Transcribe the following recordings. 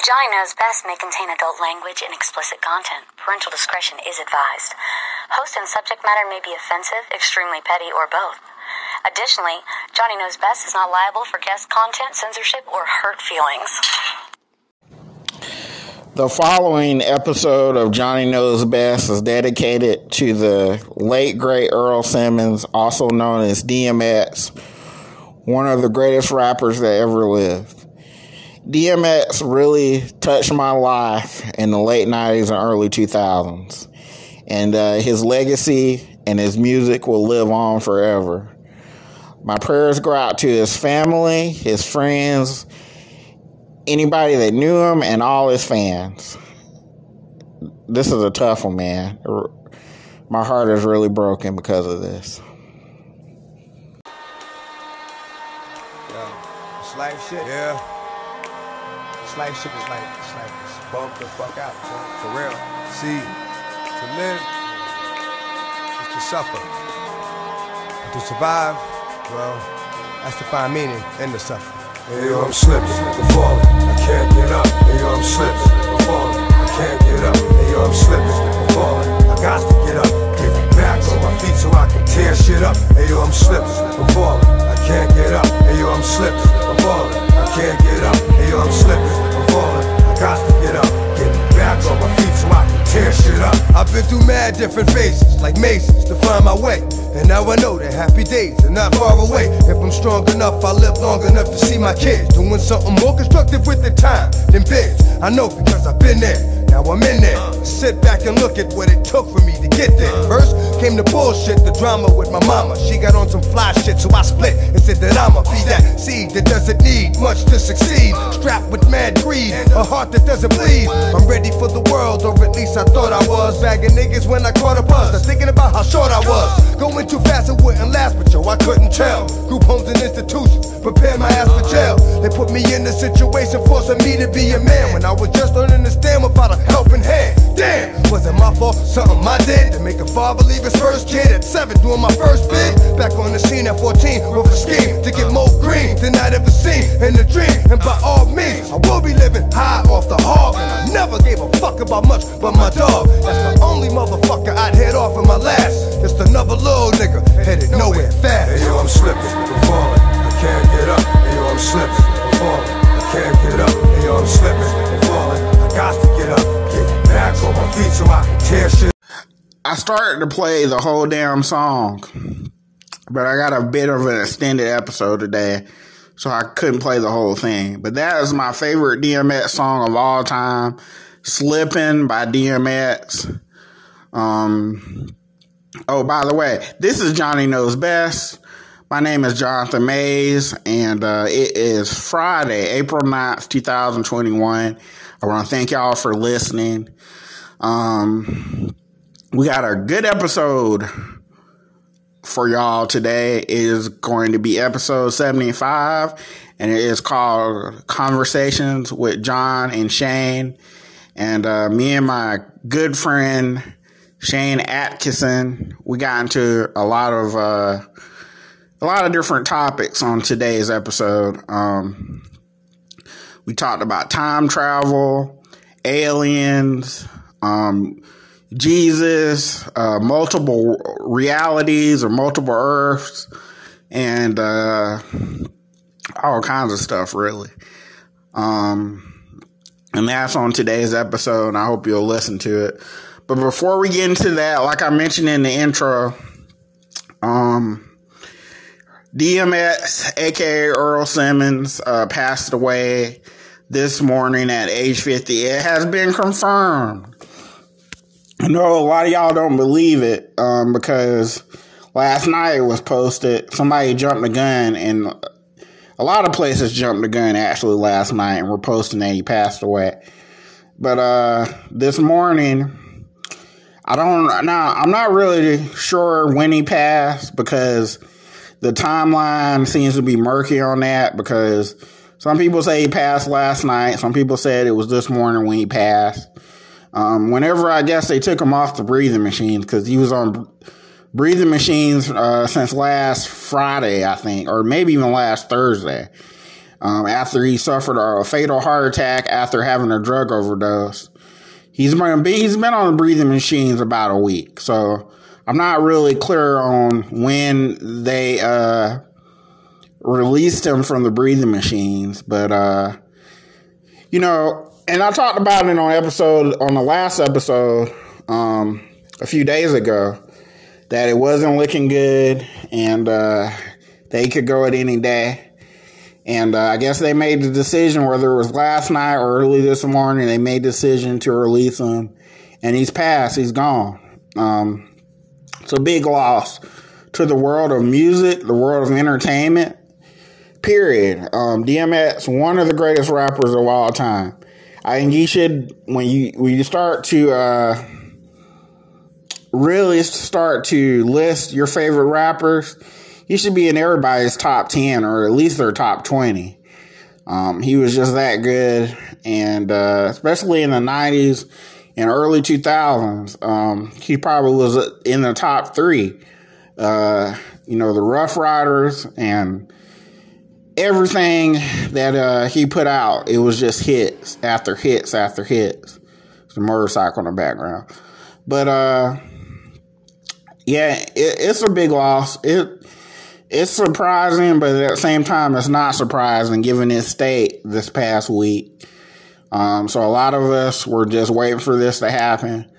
Johnny Knows Best may contain adult language and explicit content. Parental discretion is advised. Host and subject matter may be offensive, extremely petty, or both. Additionally, Johnny Knows Best is not liable for guest content, censorship, or hurt feelings. The following episode of Johnny Knows Best is dedicated to the late great Earl Simmons, also known as DMX, one of the greatest rappers that ever lived. DMX really touched my life in the late 90s and early 2000s. And uh, his legacy and his music will live on forever. My prayers go out to his family, his friends, anybody that knew him and all his fans. This is a tough one, man. My heart is really broken because of this. Yeah. It's life shit. Yeah. It's life shit is like, it's like, it's bump the fuck out. For real. See, to live is to suffer. to survive, well, that's to find meaning in the suffering. Hey yo, I'm slipping, I'm falling, I can't get up. Hey yo, I'm slipping, I'm falling, I can't get up. Hey yo, I'm slipping, I'm falling, I got to get up. Get me back on my feet so I can tear shit up. Hey yo, I'm slipping, I'm falling, can't get up. Hey yo, I'm slipping, I'm falling, I can't get up. Hey yo, I'm slipping, I'm falling, I got to get up. Get back on my feet so I can tear shit up. I've been through mad different phases, like mazes, to find my way. And now I know that happy days are not far away. If I'm strong enough, I live long enough to see my kids doing something more constructive with the time than biz. I know because I've been there. Now I'm in there. Sit back and look at what it took for me to get there. First came the bullshit, the drama with my mama. She got on some fly shit, so I split and said that I'ma be that seed that doesn't need much to succeed. Strapped with mad greed, a heart that doesn't bleed. I'm ready for the world, or at least I thought I was. Bagging niggas when I caught a buzz. I'm thinking about how short I was. Going too fast, it wouldn't last, but yo, I couldn't tell. Group homes and institutions, prepare my ass for jail. They put me in a situation forcing me to be a man when I was just learning to stand without a helping hand. Damn, was it my fault? Something I did to make a father leave his first kid at seven, doing my first bid. Back on the scene at 14 with a scheme to get more green than I'd ever seen in a dream. And by all means, I will be living high off the hog. And I never gave a fuck about much but my dog. That's the only motherfucker I'd head off in my last. Just another little nigga headed nowhere fast. Hey yo, I'm slipping, I'm falling, I can't get up. Hey yo, I'm slipping, I'm falling, I can't get up. Hey yo, I'm slipping, I'm falling, I got to get up. My I tear shit. I started to play the whole damn song, but I got a bit of an extended episode today, so I couldn't play the whole thing. But that is my favorite DMX song of all time, "Slipping" by DMX. Um, oh, by the way, this is Johnny Knows Best. My name is Jonathan Mays, and uh, it is Friday, April 9th, 2021. I want to thank y'all for listening. Um, we got a good episode for y'all today. It is going to be episode 75, and it is called Conversations with John and Shane. And uh, me and my good friend Shane Atkinson, we got into a lot of uh, a lot of different topics on today's episode. Um, we talked about time travel, aliens, um, Jesus, uh, multiple realities or multiple earths, and uh, all kinds of stuff, really. Um, and that's on today's episode. I hope you'll listen to it. But before we get into that, like I mentioned in the intro, um, DMX, aka Earl Simmons, uh, passed away this morning at age 50. It has been confirmed. I know a lot of y'all don't believe it, um, because last night it was posted, somebody jumped the gun and a lot of places jumped the gun actually last night and were posting that he passed away. But, uh, this morning, I don't, now, I'm not really sure when he passed because the timeline seems to be murky on that because some people say he passed last night. Some people said it was this morning when he passed. Um, whenever I guess they took him off the breathing machines because he was on breathing machines uh, since last Friday, I think, or maybe even last Thursday. um, after he suffered a fatal heart attack after having a drug overdose. He's been he's been on the breathing machines about a week, so I'm not really clear on when they uh, released him from the breathing machines, but uh, you know, and I talked about it on episode on the last episode um, a few days ago that it wasn't looking good and uh, they could go at any day. And uh, I guess they made the decision, whether it was last night or early this morning, they made the decision to release him. And he's passed, he's gone. Um, it's a big loss to the world of music, the world of entertainment, period. Um, DMX, one of the greatest rappers of all time. I think you should, when you, when you start to, uh, really start to list your favorite rappers, you should be in everybody's top 10 or at least their top 20. Um, he was just that good. And, uh, especially in the 90s and early 2000s, um, he probably was in the top three. Uh, you know, the Ruff Ryders and everything that, uh, he put out, it was just hits after hits after hits. There's a motorcycle in the background. But, uh, yeah, it, it's a big loss. It, it's surprising, but at the same time, it's not surprising given his state this past week. Um, so a lot of us were just waiting for this to happen.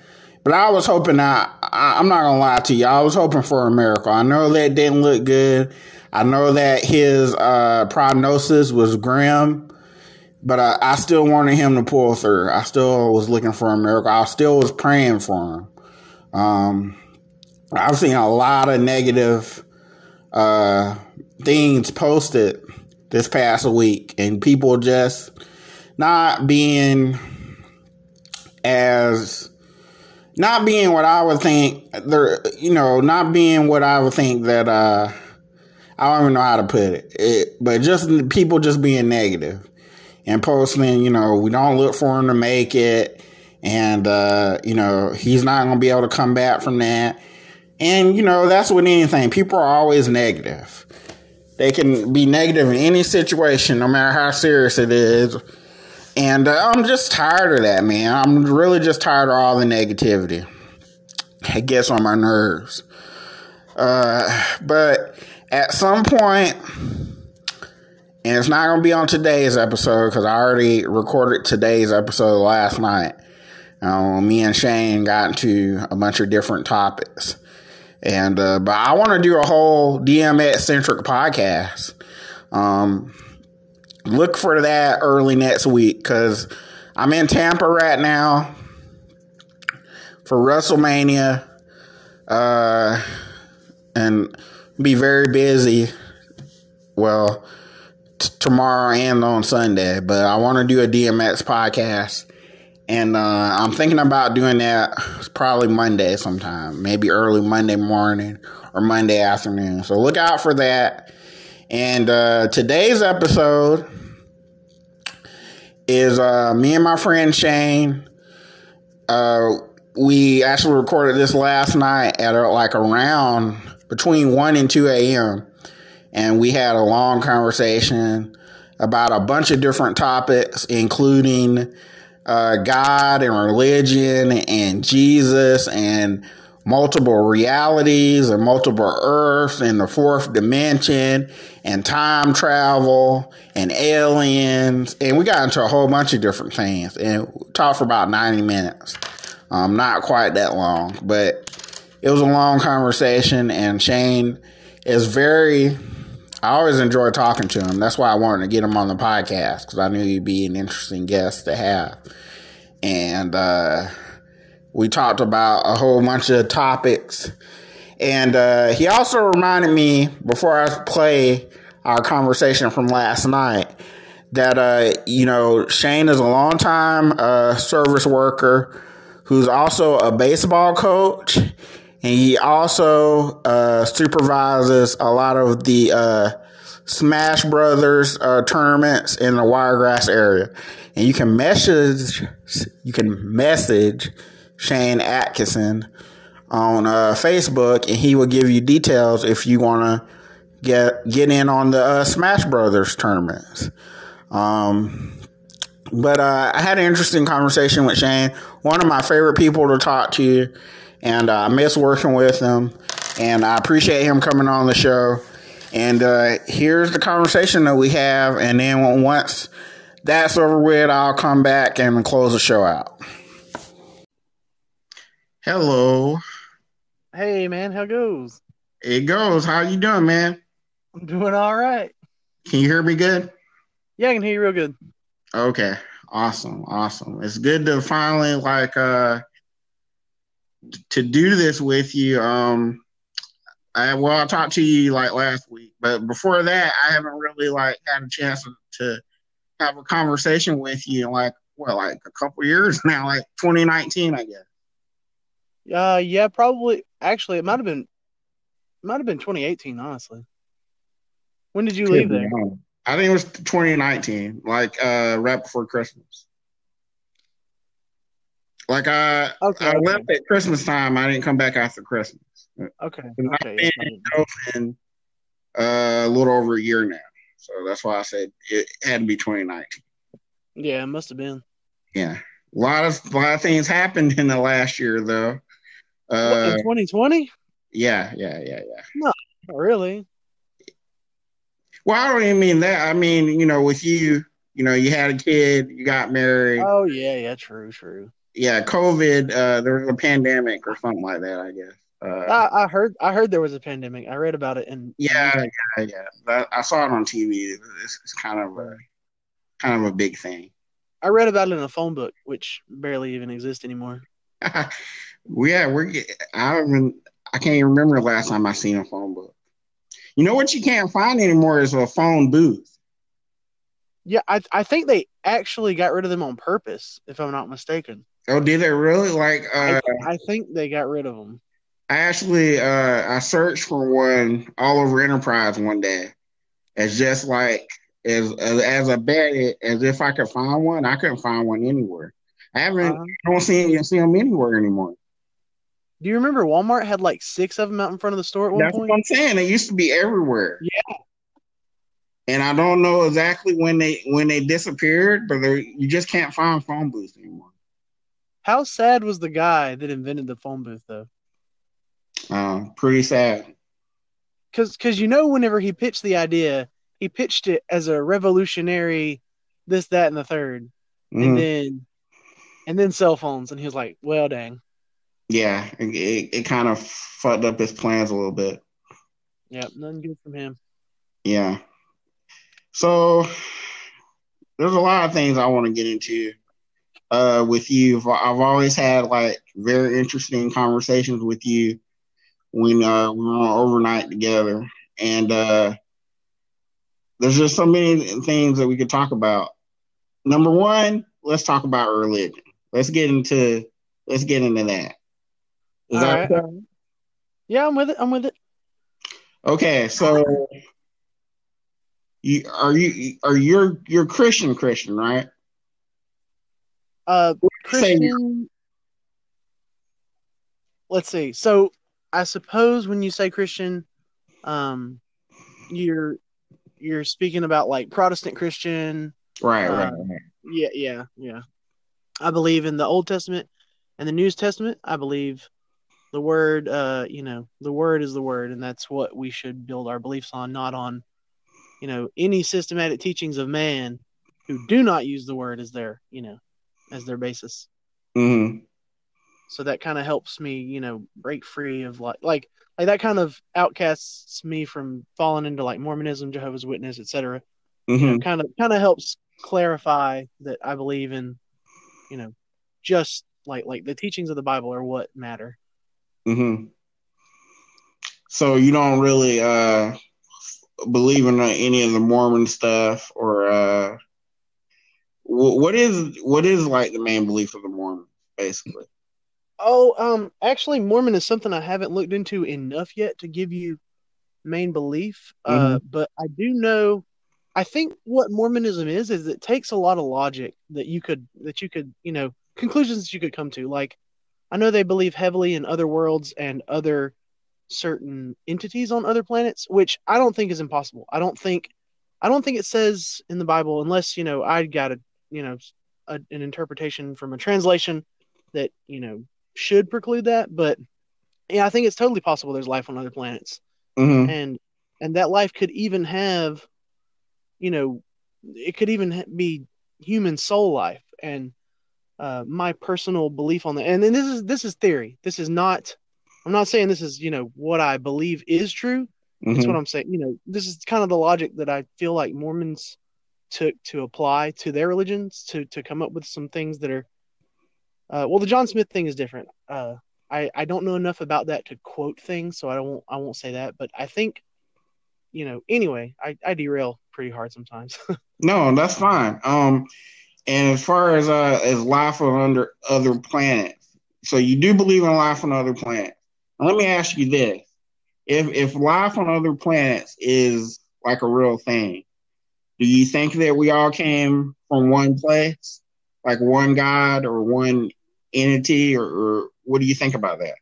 But I was hoping I, I am not gonna lie to you, I was hoping for a miracle. I know that didn't look good. I know that his uh, prognosis was grim, but I, I still wanted him to pull through. I still was looking for a miracle. I still was praying for him. Um, I've seen a lot of negative uh, things posted this past week and people just not being as not being what I would think there you know not being what I would think that uh I don't even know how to put it, it but just people just being negative and posting you know we don't look for him to make it and uh you know he's not going to be able to come back from that and, you know, that's with anything. People are always negative. They can be negative in any situation, no matter how serious it is. And uh, I'm just tired of that, man. I'm really just tired of all the negativity. It gets on my nerves. Uh, but at some point, and it's not going to be on today's episode because I already recorded today's episode last night. Um, me and Shane got into a bunch of different topics. And, uh, but I want to do a whole DMX centric podcast. Um, look for that early next week because I'm in Tampa right now for WrestleMania. Uh, and be very busy. Well, t- tomorrow and on Sunday, but I want to do a DMX podcast and uh, I'm thinking about doing that probably Monday sometime, maybe early Monday morning or Monday afternoon. So look out for that. And uh, today's episode is uh, me and my friend Shane. Uh, we actually recorded this last night at like around between 1 and 2 a.m. And we had a long conversation about a bunch of different topics, including uh, God and religion and Jesus and multiple realities and multiple earths and the fourth dimension and time travel and aliens. And we got into a whole bunch of different things and talked for about 90 minutes. Um, not quite that long, but it was a long conversation and Shane is very, I always enjoy talking to him. That's why I wanted to get him on the podcast because I knew he'd be an interesting guest to have and uh, we talked about a whole bunch of topics. And uh, he also reminded me before I play our conversation from last night that uh, you know Shane is a longtime uh, service worker who's also a baseball coach, and he also uh, supervises a lot of the uh, Smash Brothers uh, tournaments in the Wiregrass area and you can message you can message Shane Atkinson on uh, Facebook, and he will give you details if you want to get get in on the uh, Smash Brothers tournaments. Um, but uh, I had an interesting conversation with Shane, one of my favorite people to talk to, and uh, I miss working with him, and I appreciate him coming on the show. And uh, here's the conversation that we have, and then once that's over with, I'll come back and close the show out. Hello. Hey man, how goes? It goes. How you doing, man? I'm doing all right. Can you hear me good? Yeah, I can hear you real good. Okay. Awesome. Awesome. It's good to finally like uh to do this with you. Um I well I talked to you like last week, but before that I haven't really like had a chance to have a conversation with you in like well like a couple years now, like 2019 I guess. Uh yeah, probably actually it might have been might have been 2018, honestly. When did you leave there? I think it was 2019, like uh right before Christmas. Like I okay, I okay. left at Christmas time. I didn't come back after Christmas. Okay. Okay. I've been uh, a little over a year now, so that's why I said it had to be 2019. Yeah, it must have been. Yeah, a lot of a lot of things happened in the last year, though. Uh, 2020? Yeah, yeah, yeah, yeah. No, really. Well, I don't even mean that. I mean, you know, with you, you know, you had a kid, you got married. Oh yeah, yeah, true, true. Yeah, COVID. Uh, there was a pandemic or something like that. I guess. Uh, I, I, heard. I heard there was a pandemic. I read about it and. Yeah, yeah, yeah. I saw it on TV. It's, it's kind of a, kind of a big thing. I read about it in a phone book, which barely even exists anymore. yeah, we're. I don't even. I can't even remember the last time I seen a phone book. You know what you can't find anymore is a phone booth. Yeah, I I think they actually got rid of them on purpose, if I'm not mistaken. Oh, did they really? Like, uh, I, I think they got rid of them. I actually uh, I searched for one all over Enterprise one day. It's just like as as, as a bet as if I could find one. I couldn't find one anywhere. I haven't uh-huh. don't see see them anywhere anymore. Do you remember Walmart had like six of them out in front of the store at one That's point? what I'm saying. It used to be everywhere. Yeah. And I don't know exactly when they when they disappeared, but they're you just can't find phone booths anymore. How sad was the guy that invented the phone booth, though? Uh, pretty sad. Because because you know, whenever he pitched the idea, he pitched it as a revolutionary, this, that, and the 3rd mm-hmm. and then and then cell phones, and he was like, "Well, dang." Yeah, it, it kind of fucked up his plans a little bit. Yep, nothing good from him. Yeah. So there's a lot of things I want to get into uh, with you. I've always had like very interesting conversations with you when uh, we were on overnight together, and uh, there's just so many things that we could talk about. Number one, let's talk about religion. Let's get into let's get into that. Is All that right. Yeah, I'm with it. I'm with it. Okay, so you are you are you're you're Christian Christian, right? Uh Christian Let's see. So I suppose when you say Christian, um you're you're speaking about like Protestant Christian. Right, uh, right, right. Yeah, yeah, yeah. I believe in the Old Testament and the New Testament. I believe the word uh you know the word is the word and that's what we should build our beliefs on not on you know any systematic teachings of man who do not use the word as their you know as their basis mm-hmm. so that kind of helps me you know break free of like like like that kind of outcasts me from falling into like mormonism jehovah's witness etc kind of kind of helps clarify that i believe in you know just like like the teachings of the bible are what matter Mm-hmm. So you don't really uh, believe in uh, any of the Mormon stuff, or uh, what is what is like the main belief of the Mormons, basically? Oh, um, actually, Mormon is something I haven't looked into enough yet to give you main belief. Uh, mm-hmm. Uh, but I do know. I think what Mormonism is is it takes a lot of logic that you could that you could you know conclusions that you could come to like I know they believe heavily in other worlds and other certain entities on other planets, which I don't think is impossible. I don't think I don't think it says in the Bible, unless you know I got a you know a, an interpretation from a translation that you know should preclude that. But yeah, I think it's totally possible there's life on other planets, hmm and and that life could even have, you know, it could even be human soul life. And uh, my personal belief on that, and then this is this is theory. This is not. I'm not saying this is you know what I believe is true. That's what I'm saying. You know, this is kind of the logic that I feel like Mormons took to apply to their religions to to come up with some things that are. Uh, well, the John Smith thing is different. Uh, I I don't know enough about that to quote things, so I won't I won't say that. But I think, you know, anyway, I I derail pretty hard sometimes. No, that's fine. Um, and as far as uh as life on under other planets, so you do believe in life on other planets. Let me ask you this: if if life on other planets is like a real thing, do you think that we all came from one place, like one God or one entity, or, or what do you think about that?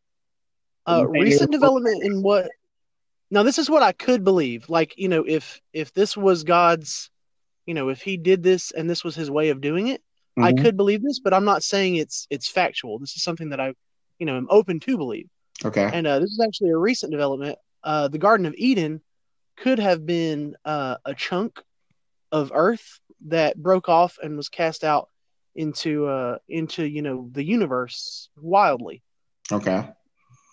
uh, recent development in what now this is what i could believe like you know if if this was god's you know if he did this and this was his way of doing it i Mhm. could believe this but i'm not saying it's it's factual this is something that i you know am open to believe Okay. and uh, this is actually a recent development uh, the garden of eden could have been uh, a chunk of earth that broke off and was cast out into uh into you know the universe wildly Okay.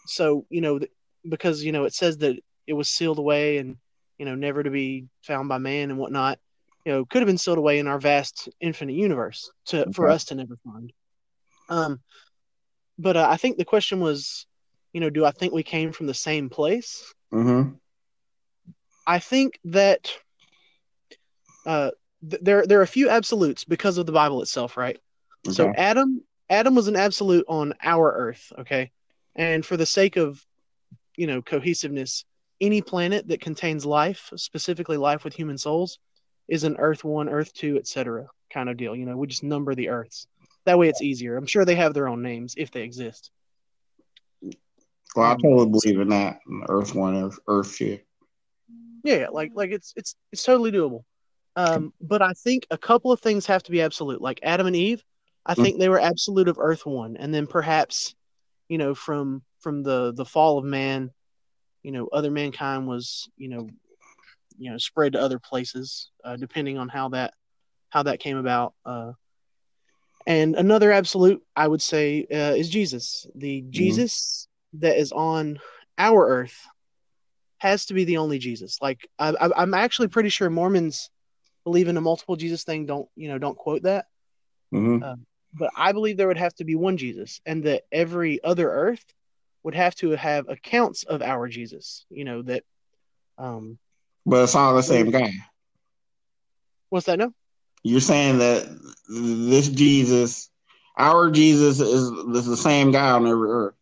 so you know th- because you know it says that it was sealed away and you know never to be found by man and whatnot you know could have been sealed away in our vast infinite universe to for us to never find um but uh, i think the question was you know do i think we came from the same place Mm-hmm. i think that uh th- there there are a few absolutes because of the bible itself right so Adam Adam was an absolute on our earth, okay? And for the sake of you know cohesiveness, any planet that contains life, specifically life with human souls, is an Earth 1, Earth 2, etc. kind of deal. You know, we just number the earths. That way it's easier. I'm sure they have their own names if they exist. Well, I totally believe in that. Earth one, Earth, Earth two. Yeah, yeah, like like it's it's it's totally doable. Um, but I think a couple of things have to be absolute. Like Adam and Eve, I Mm. think they were absolute of Earth one, and then perhaps, you know, from from the the fall of man, you know, other mankind was you know, you know, spread to other places, uh, depending on how that how that came about. Uh, and another absolute, I would say, uh, is Jesus. The Jesus that is on our earth has to be the only Jesus. Like I, I, I'm actually pretty sure Mormons believe in a multiple Jesus thing. Don't you know? Don't quote that. Mm-hmm. But I believe there would have to be one Jesus, and that every other Earth would have to have accounts of our Jesus. You know that. Um, But it's all the same guy. what's that? No. You're saying that this Jesus, our Jesus, is, is the same guy on every earth.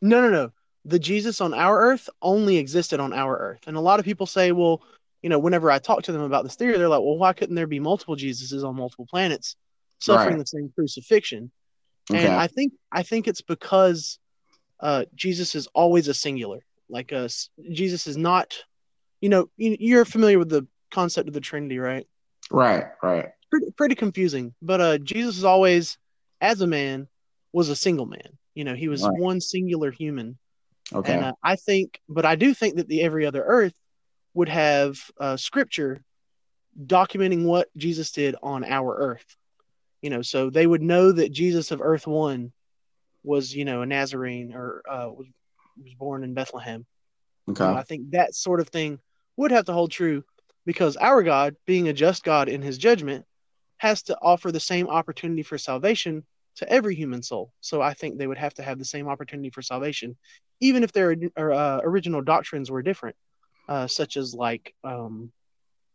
No, no, no. The Jesus on our earth only existed on our earth. And a lot of people say, well, you know, whenever I talk to them about this theory, they're like, well, why couldn't there be multiple Jesuses on multiple planets suffering Right. the same crucifixion? Okay. And I think I think it's because uh, Jesus is always a singular. Like uh, Jesus is not, you know, you, you're familiar with the concept of the Trinity, right? right, right. Pretty, pretty confusing. But uh, Jesus is always, as a man, was a single man. You know, he was Right. one singular human. Okay. And uh, I think, but I do think that the every other Earth would have uh, scripture documenting what Jesus did on our Earth. You know, so they would know that Jesus of Earth One was, you know, a Nazarene or uh, was was born in Bethlehem. Okay. I think that sort of thing would have to hold true because our God, being a just God in His judgment, has to offer the same opportunity for salvation to every human soul. So I think they would have to have the same opportunity for salvation, even if their uh, original doctrines were different, uh, such as like, um,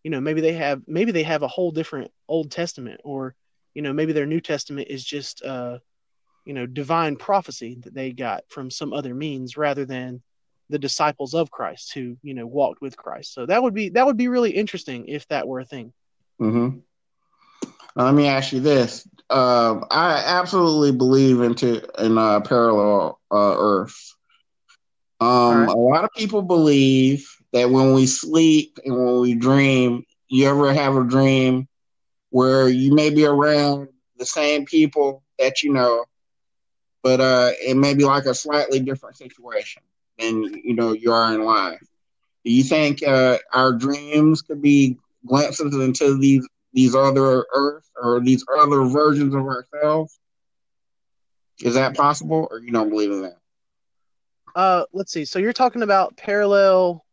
you know, maybe they have maybe they have a whole different Old Testament, or you know, maybe their New Testament is just, uh, you know, divine prophecy that they got from some other means rather than the disciples of Christ who you know walked with Christ. So that would be that would be really interesting if that were a thing. Mm-hmm. Let me ask you this. Uh, I absolutely believe into in uh, parallel uh, Earths. Um, right. A lot of people believe that when we sleep and when we dream, you ever have a dream where you may be around the same people that you know, but uh, it may be like a slightly different situation than you know you are in life. Do you think uh, our dreams could be glimpses into these these other Earths or these other versions of ourselves? Is that possible, or you don't believe in that? Uh, let's see. So you're talking about parallel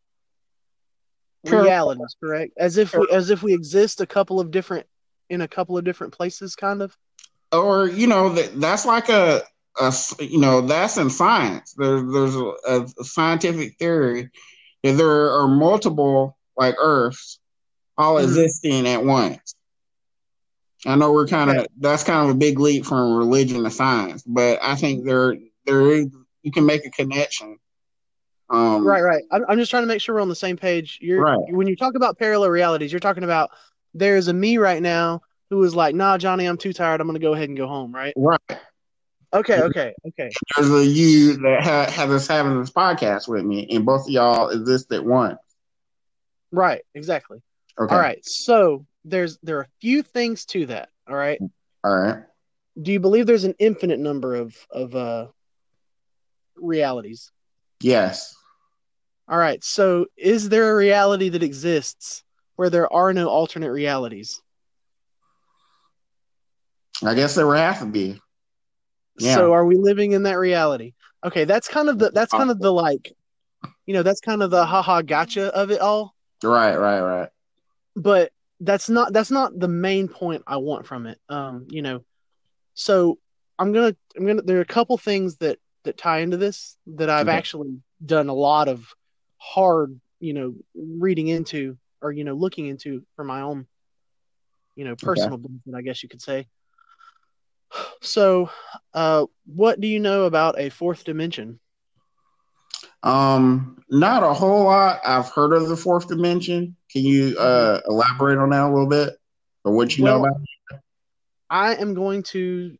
Parallel. realities, correct? As if we, as if we exist a couple of different in a couple of different places, kind of. or you know that that's like a, a you know that's in science there's there's a, a scientific theory that there are multiple like earths all Mhm. existing at once i know we're kind of Okay. that's kind of a big leap from religion to science but i think there there is you can make a connection um Right, right. I'm, I'm just trying to make sure we're on the same page. You're Right. when you talk about parallel realities, you're talking about there's a me right now who is like, nah, Johnny, I'm too tired. I'm gonna go ahead and go home. Right? right Okay, okay, okay. there's a you that ha- has us having this podcast with me and both of y'all exist at once Right, exactly. okay All right. So there's there are a few things to that. All right. all right Do you believe there's an infinite number of of uh realities? yes All right. So is there a reality that exists where there are no alternate realities? I guess there would have to be. Yeah. So are we living in that reality? Okay, that's kind of the that's kind of the like, you know, that's kind of the haha gotcha of it all. Right, right, right. But that's not that's not the main point I want from it. Um, you know, so I'm gonna I'm gonna there are a couple things that that tie into this that I've Okay. actually done a lot of hard, you know, reading into or you know looking into for my own, you know, personal benefit, I guess you could say. So, uh, what do you know about a fourth dimension? Um, not a whole lot. I've heard of the fourth dimension. Can you uh elaborate on that a little bit? Or what you know about it? I am going to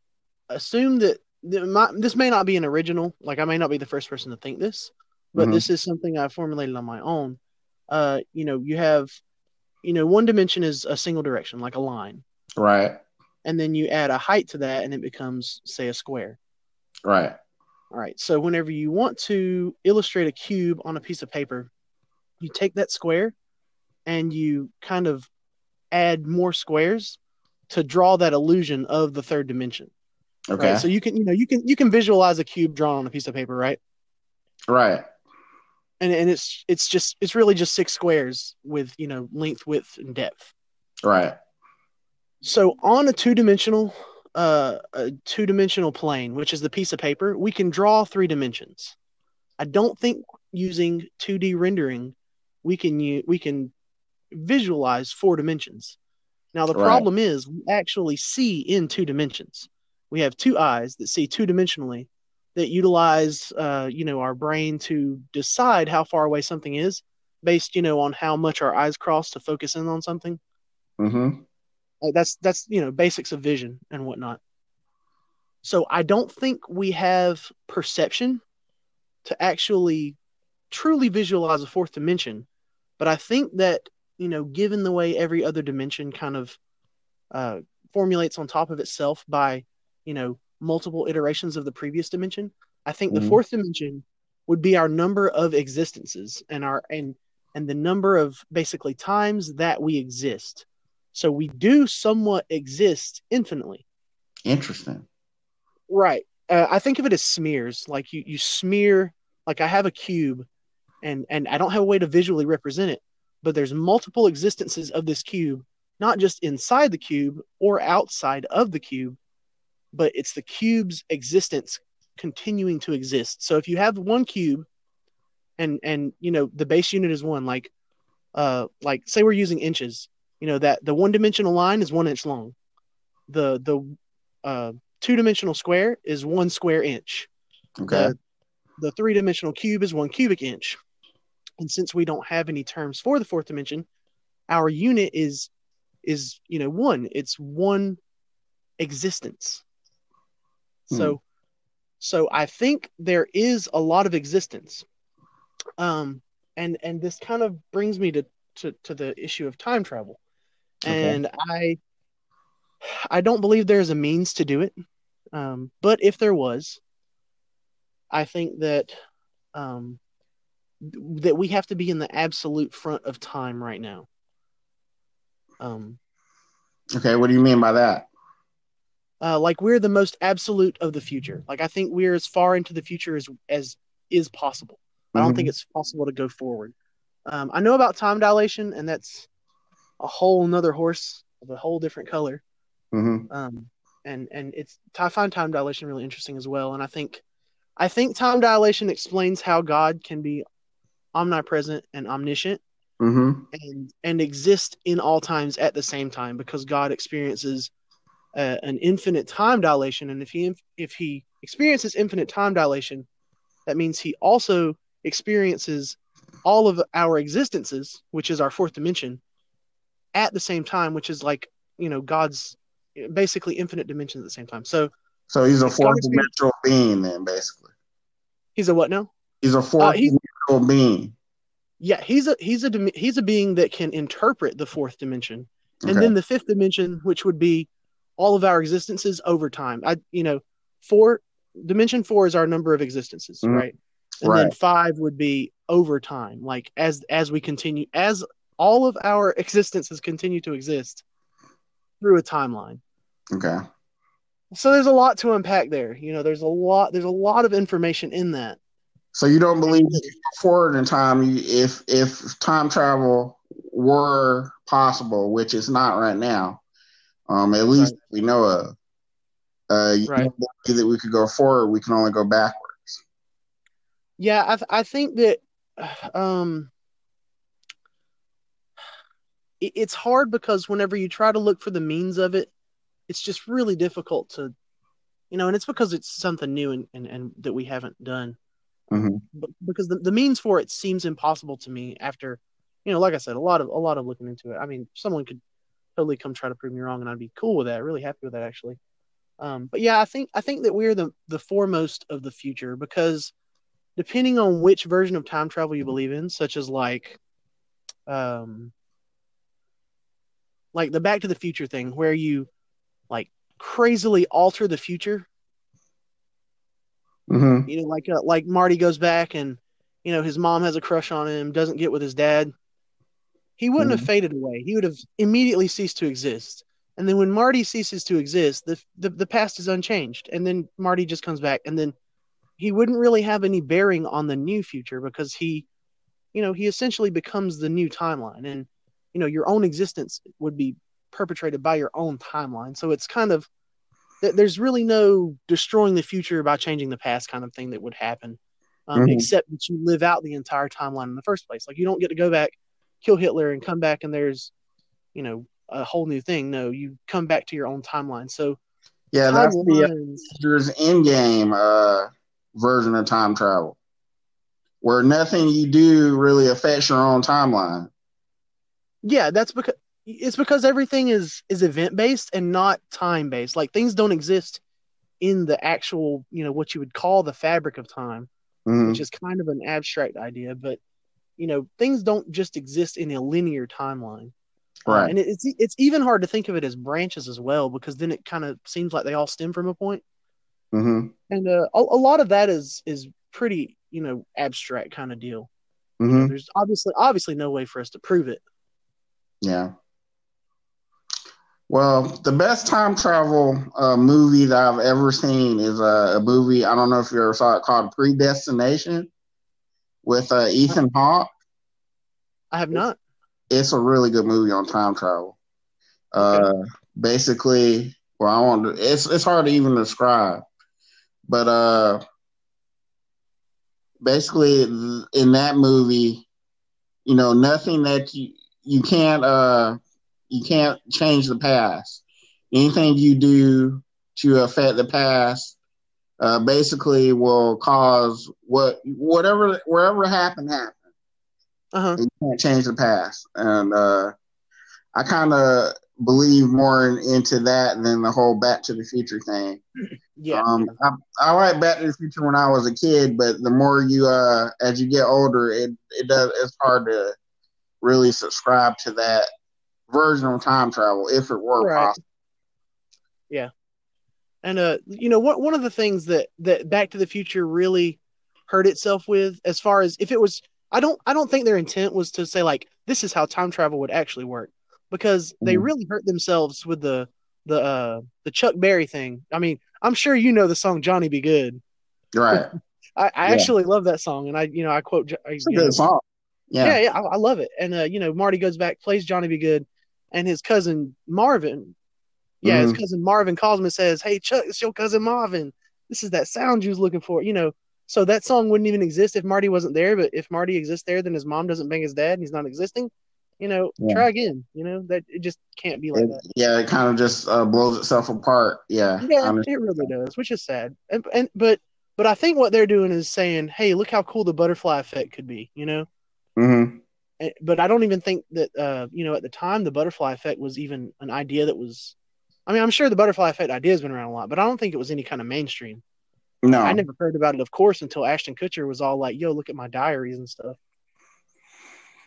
assume that that my, this may not be an original. Like I may not be the first person to think this, but Mhm. this is something I formulated on my own. Uh, you know, you have, you know, one dimension is a single direction, like a line, Right, and then you add a height to that, and it becomes, say, a square. right. All right. So whenever you want to illustrate a cube on a piece of paper, you take that square and you kind of add more squares to draw that illusion of the third dimension. Okay. Right. So you can, you know, you can you can visualize a cube drawn on a piece of paper, right? right. And and it's it's just it's really just six squares with, you know, length, width, and depth. Right. So on a two-dimensional uh a two-dimensional plane, which is the piece of paper, we can draw three dimensions. I don't think using 2D rendering we can u- we can visualize four dimensions. Now the Right. problem is we actually see in two dimensions. We have two eyes that see two-dimensionally that utilize uh you know our brain to decide how far away something is based you know on how much our eyes cross to focus in on something. Mm-hmm. Like that's that's you know basics of vision and whatnot. So I don't think we have perception to actually truly visualize a fourth dimension, but I think that you know, given the way every other dimension kind of uh, formulates on top of itself by you know multiple iterations of the previous dimension, I think Mhm. the fourth dimension would be our number of existences and our and and the number of basically times that we exist. So we do somewhat exist infinitely. Interesting. Right. Uh, I think of it as smears. Like you, you smear. Like I have a cube, and and I don't have a way to visually represent it, but there's multiple existences of this cube, not just inside the cube or outside of the cube, but it's the cube's existence continuing to exist. So if you have one cube, and and you know the base unit is one, like uh like say we're using inches, you know that the one dimensional line is one inch long, the the uh two dimensional square is one square inch. Okay. The, the three dimensional cube is one cubic inch. And since we don't have any terms for the fourth dimension, our unit is is you know one. It's one existence. So so I think there is a lot of existence. Um and and this kind of brings me to to, to the issue of time travel, Okay. and I I don't believe there's a means to do it, um, but if there was, I think that um, that we have to be in the absolute front of time right now. Um, Okay, what do you mean by that? Uh, like we're the most absolute of the future. Like I think we're as far into the future as as is possible. I don't think it's possible to go forward. Um, I know about time dilation, and that's a whole nother horse of a whole different color. hmm Um, and and it's I find time dilation really interesting as well. And I think I think time dilation explains how God can be omnipresent and omniscient hmm and and exist in all times at the same time because God experiences uh, an infinite time dilation, and if he if he experiences infinite time dilation, that means he also experiences all of our existences, which is our fourth dimension, at the same time, which is like you know God's basically infinite dimensions at the same time. So So he's a fourth dimensional being, then basically. he's a what now? He's a fourth he's- dimensional being. Yeah, he's a he's a he's a being that can interpret the fourth dimension, and Okay. then the fifth dimension, which would be all of our existences over time. I you know, four dimension four is our number of existences, Mhm. right? And then five would be over time, like as as we continue as all of our existences continue to exist through a timeline. Okay. So there's a lot to unpack there. You know, there's a lot there's a lot of information in that. So you don't believe forward in time if if time travel were possible, which is not right now. Um, at least we know of. Uh, Right. don't believe that we could go forward. We can only go backwards. Yeah, I th- I think that um it, it's hard because whenever you try to look for the means of it, it's just really difficult to you know, and it's because it's something new and, and, and that we haven't done. Mhm. But because the, the means for it seems impossible to me after you know, like I said, a lot of a lot of looking into it. I mean, someone could totally come try to prove me wrong and I'd be cool with that, really happy with that actually. Um, but yeah, I think I think that we're the the foremost of the future because depending on which version of time travel you believe in, such as like, um, like the Back to the Future thing, where you like crazily alter the future. Mm-hmm. You know, like uh, like Marty goes back and you know his mom has a crush on him, doesn't get with his dad. He wouldn't have faded away. He would have immediately ceased to exist. And then when Marty ceases to exist, the, the the past is unchanged. And then Marty just comes back, and then he wouldn't really have any bearing on the new future because he, you know, he essentially becomes the new timeline, and you know, your own existence would be perpetrated by your own timeline. So it's kind of there's really no destroying the future by changing the past kind of thing that would happen, um, Mhm. except that you live out the entire timeline in the first place. Like you don't get to go back, kill Hitler, and come back and there's, you know, a whole new thing. No, you come back to your own timeline. So Yeah, that's the Avengers Endgame uh, version of time travel, where nothing you do really affects your own timeline. Yeah, that's because it's because everything is is event based and not time based. Like things don't exist in the actual, you know, what you would call the fabric of time, Mhm. which is kind of an abstract idea, but you know, things don't just exist in a linear timeline. Uh, Right. and it's it's even hard to think of it as branches as well because then it kind of seems like they all stem from a point. hmm And uh, a, a lot of that is is pretty, you know, abstract kind of deal. hmm There's obviously obviously no way for us to prove it. Yeah. Well, the best time travel uh, movie that I've ever seen is uh, a movie. I don't know if you ever saw it called Predestination with uh, Ethan Hawke. I have not. It's a really good movie on time travel. Uh, basically, well, I want to. It's it's hard to even describe, but uh, basically, in that movie, you know, nothing that you you can't uh you can't change the past. Anything you do to affect the past, uh, basically will cause what whatever wherever happened happened. Uh huh. You can't change the past, and uh, I kind of believe more in, into that than the whole Back to the Future thing. Yeah, Um, I, I like Back to the Future when I was a kid, but the more you, uh, as you get older, it it does it's hard to really subscribe to that version of time travel if it were Right. possible. And uh, you know, one one of the things that that Back to the Future really hurt itself with, as far as if it was, I don't I don't think their intent was to say like this is how time travel would actually work, because they Mhm. really hurt themselves with the the uh the Chuck Berry thing. I mean, I'm sure you know the song Johnny B. Goode. Right. I, I Yeah. actually love that song, and I you know I quote It's you know, good song. yeah, Yeah. yeah, I, I love it. And uh, you know, Marty goes back, plays Johnny B. Goode, and his cousin Marvin, yeah, his cousin Marvin calls him and says, "Hey Chuck, it's your cousin Marvin. This is that sound you was looking for." You know, so that song wouldn't even exist if Marty wasn't there. But if Marty exists there, then his mom doesn't bang his dad, and he's not existing. You know, Yeah. try again. You know that it just can't be like It- that. yeah, it kind of just uh, blows itself apart. Yeah. Yeah, it really does, which is sad. And, and but but I think what they're doing is saying, "Hey, look how cool the butterfly effect could be." You know. Mhm. Eh, but I don't even think that uh, you know at the time the butterfly effect was even an idea that was. I mean, I'm sure the butterfly effect idea has been around a lot, but I don't think it was any kind of mainstream. No. I never heard about it, of course, until Ashton Kutcher was all like, "Yo, look at my diaries and stuff."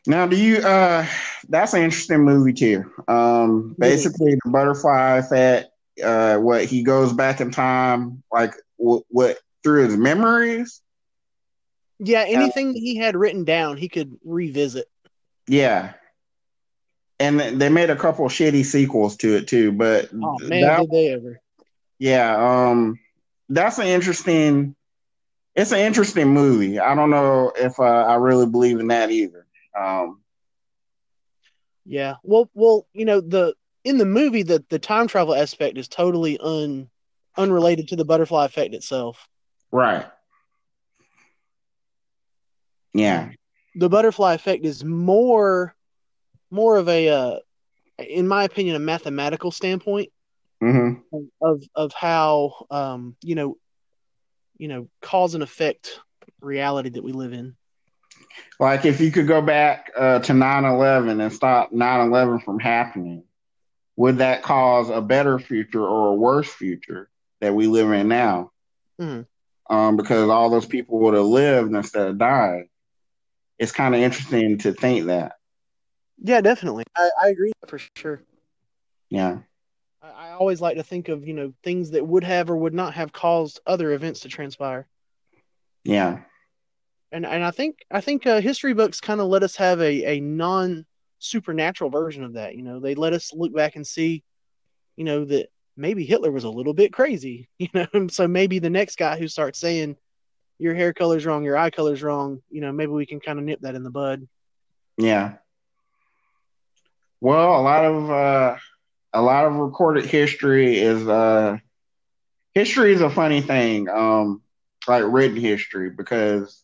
Now, do you? uh That's an interesting movie too. Um, basically, the butterfly effect. Uh, what he goes back in time, like what, what through his memories. Yeah, anything that he had written down, he could revisit. Yeah. And they made a couple shitty sequels to it too, but Oh man, that- did they ever? yeah, um, that's an interesting. It's an interesting movie. I don't know if uh, I really believe in that either. Um, Yeah. Well, well, you know the in the movie the the time travel aspect is totally un unrelated to the butterfly effect itself. right. Yeah. the butterfly effect is more more of a uh, in my opinion a mathematical standpoint hmm of of how um you know you know cause and effect reality that we live in Like if you could go back uh, to 9/11 and stop 9/11 from happening, would that cause a better future or a worse future that we live in now? Mhm. Um, because all those people would have lived instead of died. It's kind of interesting to think that. Yeah definitely i, I agree for sure Yeah. I, I always like to think of you know things that would have or would not have caused other events to transpire Yeah. and and i think i think uh, history books kind of let us have a a non supernatural version of that you know they let us look back and see you know that maybe hitler was a little bit crazy you know so maybe the next guy who starts saying your hair color's wrong your eye color's wrong you know maybe we can kind of nip that in the bud Yeah. Well, a lot of uh, a lot of recorded history is uh, history is a funny thing. Um, like written history because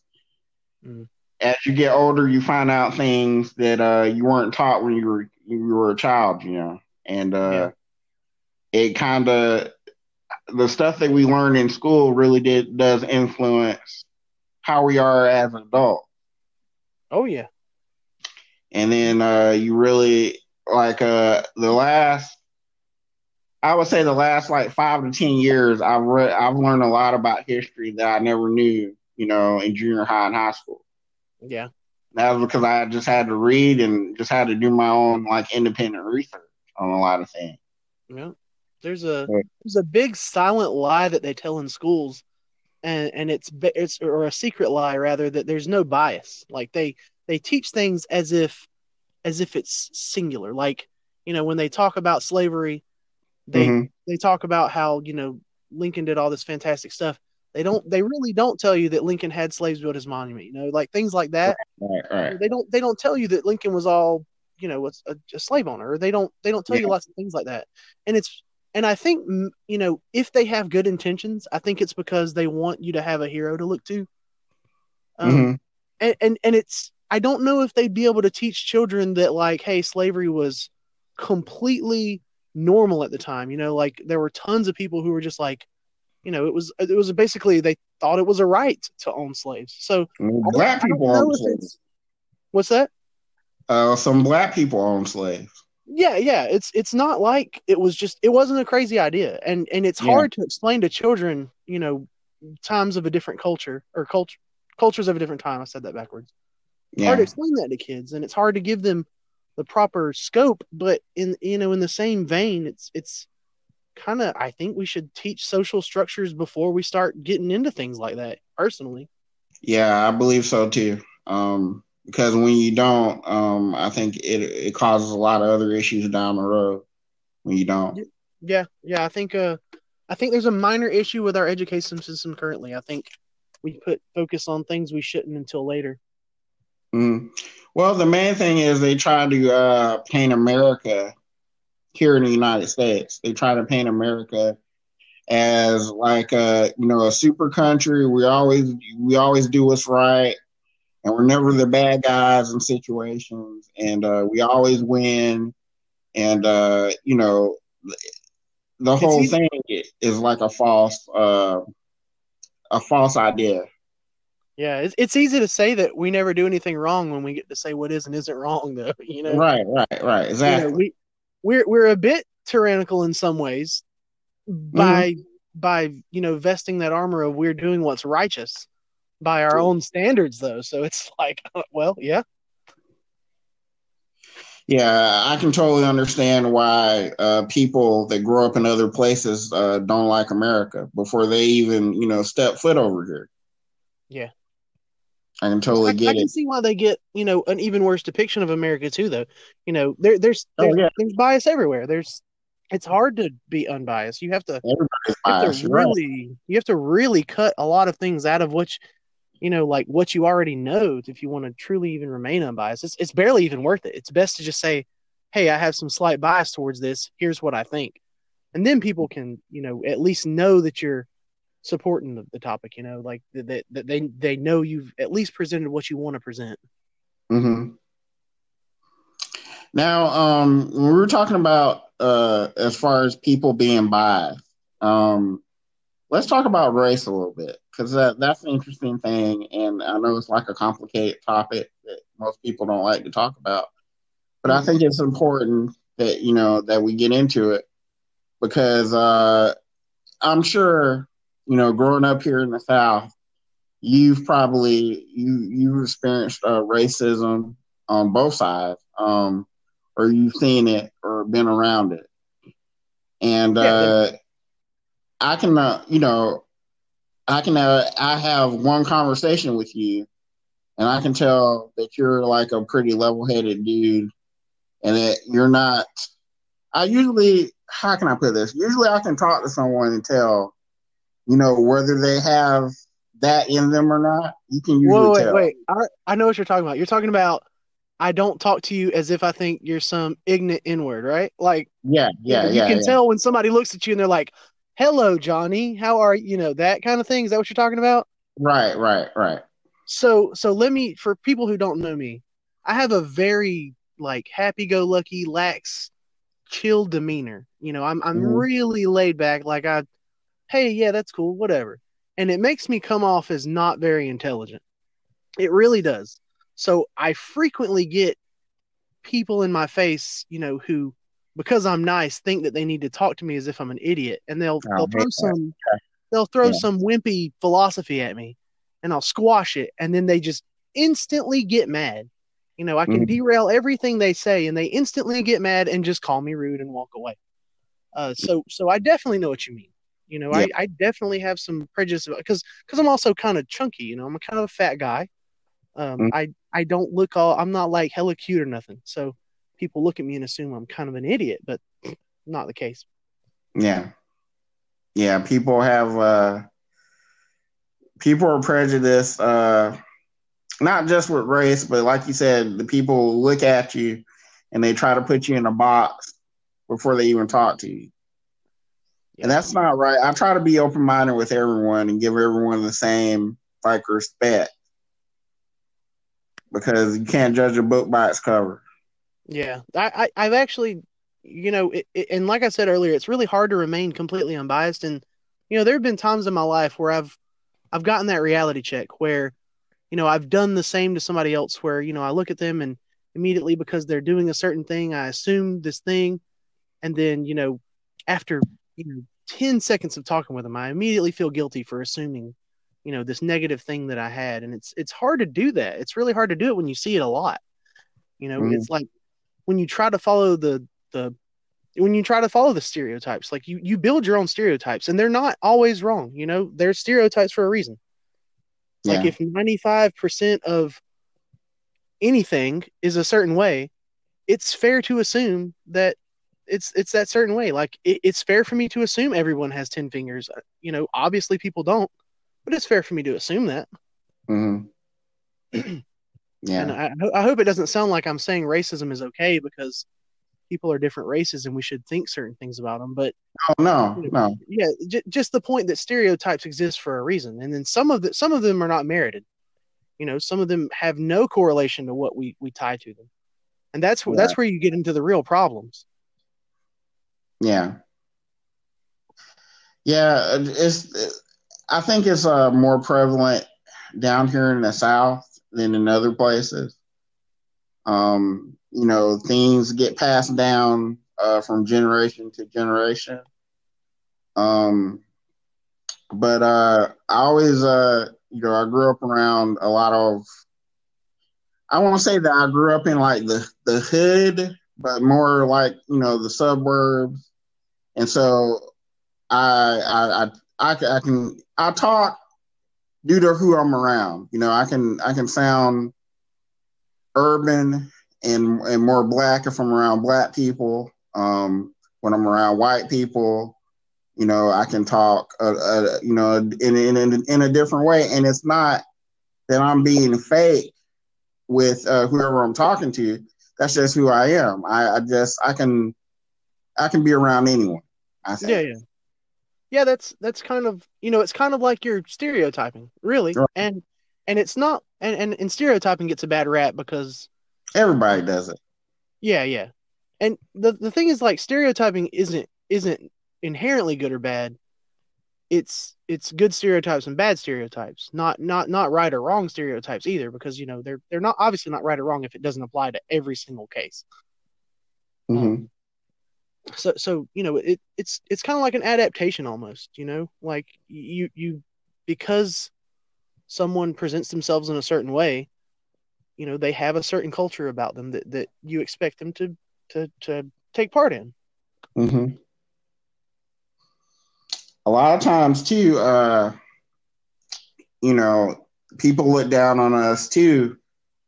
Mm. as you get older, you find out things that uh, you weren't taught when you were you were a child. You know, and uh, it kind of the stuff that we learned in school really did does influence how we are as adults. oh yeah and then uh, you really like uh, the last i would say the last like five to ten years i've read i've learned a lot about history that i never knew you know in junior high and high school yeah that was because i just had to read and just had to do my own like independent research on a lot of things Yeah. There's a there's a big silent lie that they tell in schools, and and it's it's or a secret lie rather that there's no bias. Like they they teach things as if as if it's singular. Like you know when they talk about slavery, they Mhm. they talk about how you know Lincoln did all this fantastic stuff. They don't they really don't tell you that Lincoln had slaves build his monument. You know like things like that right right they don't they don't tell you that Lincoln was all you know was a, a slave owner they don't they don't tell you lots of things like that and it's and I think you know if they have good intentions I think it's because they want you to have a hero to look to um, Mhm. and, and and it's I don't know if they'd be able to teach children that like hey slavery was completely normal at the time you know like there were tons of people who were just like you know it was it was basically they thought it was a right to own slaves so black people own slaves what's that uh, some black people own slaves Yeah, yeah. It's it's not like it was just it wasn't a crazy idea, and and it's Yeah. hard to explain to children, you know, times of a different culture or culture cultures of a different time. I said that backwards. Yeah. hard to explain that to kids and it's hard to give them the proper scope but in you know in the same vein it's it's kind of i think we should teach social structures before we start getting into things like that personally Yeah, I believe so too. Um, because when you don't, um, I think it it causes a lot of other issues down the road when you don't. yeah yeah i think uh i think there's a minor issue with our education system currently i think we put focus on things we shouldn't until later Mm. Well, the main thing is they try to uh, paint America here in the United States. They try to paint America as like a you know a super country. We always we always do what's right, and we're never the bad guys in situations, and uh, we always win. And uh, you know, the whole thing is like a false uh, a false idea. Yeah it's, it's easy to say that we never do anything wrong when we get to say what is and isn't wrong though you know Right, right, right. you Exactly. know, we we're we're a bit tyrannical in some ways by by you know vesting that armor of we're doing what's righteous by our own standards though so it's like well yeah Yeah, I can totally understand why uh, people that grow up in other places uh, don't like America before they even, you know, step foot over here. Yeah. I can totally I, I get can it. see why they get you know an even worse depiction of America too though. You know there there's Oh, yeah. there's bias everywhere. There's it's hard to be unbiased. You have to you have to You're right. really you have to really cut a lot of things out of which you know like what you already know if you want to truly even remain unbiased. It's, it's barely even worth it. It's best to just say hey i have some slight bias towards this. Here's what i think. And then people can you know at least know that you're supporting the, the topic you know like that that they they know you've at least presented what you want to present. Hmm Now, um, when we were talking about uh, as far as people being biased, um, let's talk about race a little bit because that, that's an interesting thing, and I know it's like a complicated topic that most people don't like to talk about, but I think it's important that you know that we get into it because uh, I'm sure you know growing up here in the South, you've probably you you've experienced uh, racism on both sides, um, or you've seen it or been around it. And uh, I can, uh, you know, I can, uh, I have one conversation with you, and I can tell that you're like a pretty level-headed dude, and that you're not. I usually, how can I put this? Usually, I can talk to someone and tell, you know, whether they have that in them or not. You can usually Whoa, wait, tell. wait. I, I know what you're talking about. You're talking about I don't talk to you as if I think you're some ignorant inward, right? Like, Yeah, yeah, yeah. you yeah. can yeah. tell when somebody looks at you and they're like, "Hello, Johnny. How are you?" You know that kind of thing. Is that what you're talking about? Right, right, right. So, so let me for people who don't know me, I have a very like happy-go-lucky, lax, chill demeanor. You know, I'm I'm Mhm. really laid back. Like I, hey, yeah, that's cool, whatever. And it makes me come off as not very intelligent. It really does. So I frequently get people in my face, you know, who because I'm nice think that they need to talk to me as if I'm an idiot, and they'll I they'll throw that. some they'll throw Yeah. some wimpy philosophy at me, and I'll squash it, and then they just instantly get mad. You know, I can Mhm. derail everything they say, and they instantly get mad and just call me rude and walk away. Uh, so so I definitely know what you mean. You know, Yeah. I, I definitely have some prejudice about because because I'm also kind of chunky. You know, I'm a kind of a fat guy. Um, Mhm. I I don't look all. I'm not like hella cute or nothing. So people look at me and assume I'm kind of an idiot, but not the case. Yeah. Yeah, people have uh people are prejudiced uh not just with race, but like you said, the people look at you and they try to put you in a box before they even talk to you. And that's not right. I try to be open minded with everyone and give everyone the same like respect. Because you can't judge a book by its cover. Yeah, I, I I've actually, you know, it, it, and like I said earlier, it's really hard to remain completely unbiased. And you know, there have been times in my life where I've I've gotten that reality check where, you know, I've done the same to somebody else where you know I look at them and immediately because they're doing a certain thing. I assume this thing, and then you know, after you know, ten seconds of talking with them, I immediately feel guilty for assuming, you know, this negative thing that I had, and it's it's hard to do that. It's really hard to do it when you see it a lot. You know, Mhm. it's like when you try to follow the the when you try to follow the stereotypes, like you you build your own stereotypes, and they're not always wrong. You know, they're stereotypes for a reason. Like if ninety five percent of anything is a certain way, it's fair to assume that it's it's that certain way. Like it, it's fair for me to assume everyone has ten fingers. Uh, You know, obviously people don't, but it's fair for me to assume that. Mhm. yeah. And I, I hope it doesn't sound like I'm saying racism is okay because people are different races and we should think certain things about them. But oh no, no. yeah, j- just the point that stereotypes exist for a reason, and then some of the some of them are not merited. You know, some of them have no correlation to what we we tie to them, and that's wh- that's where you get into the real problems. Yeah. Yeah, it's. I think it's uh, more prevalent down here in the South than in other places. Um, you know, things get passed down uh, from generation to generation. Um, but uh, I always, uh, you know, I grew up around a lot of. I won't say that I grew up in like the the hood, but more like you know the suburbs, and so I I I, I, can- I talk due to who I'm around. You know, I can I can sound urban and and more black if I'm around black people. Um, when I'm around white people, you know, I can talk, uh, uh, you know, in, in in in a different way, and it's not that I'm being fake with uh, whoever I'm talking to. That's just who I am. I, I just I can I can be around anyone. I think. Yeah, yeah, yeah. That's that's kind of you know it's kind of like you're stereotyping, really, Right. and and it's not and, and and stereotyping gets a bad rap because Everybody does it. yeah, yeah, and the the thing is like stereotyping isn't isn't inherently good or bad. It's it's good stereotypes and bad stereotypes, not not not right or wrong stereotypes either, because you know they're they're not obviously not right or wrong if it doesn't apply to every single case. Mhm. Um, so so you know it it's it's kind of like an adaptation almost you know? Like you you because someone presents themselves in a certain way you know they have a certain culture about them that that you expect them to to to take part in. Hmm A lot of times too, uh, you know, people look down on us too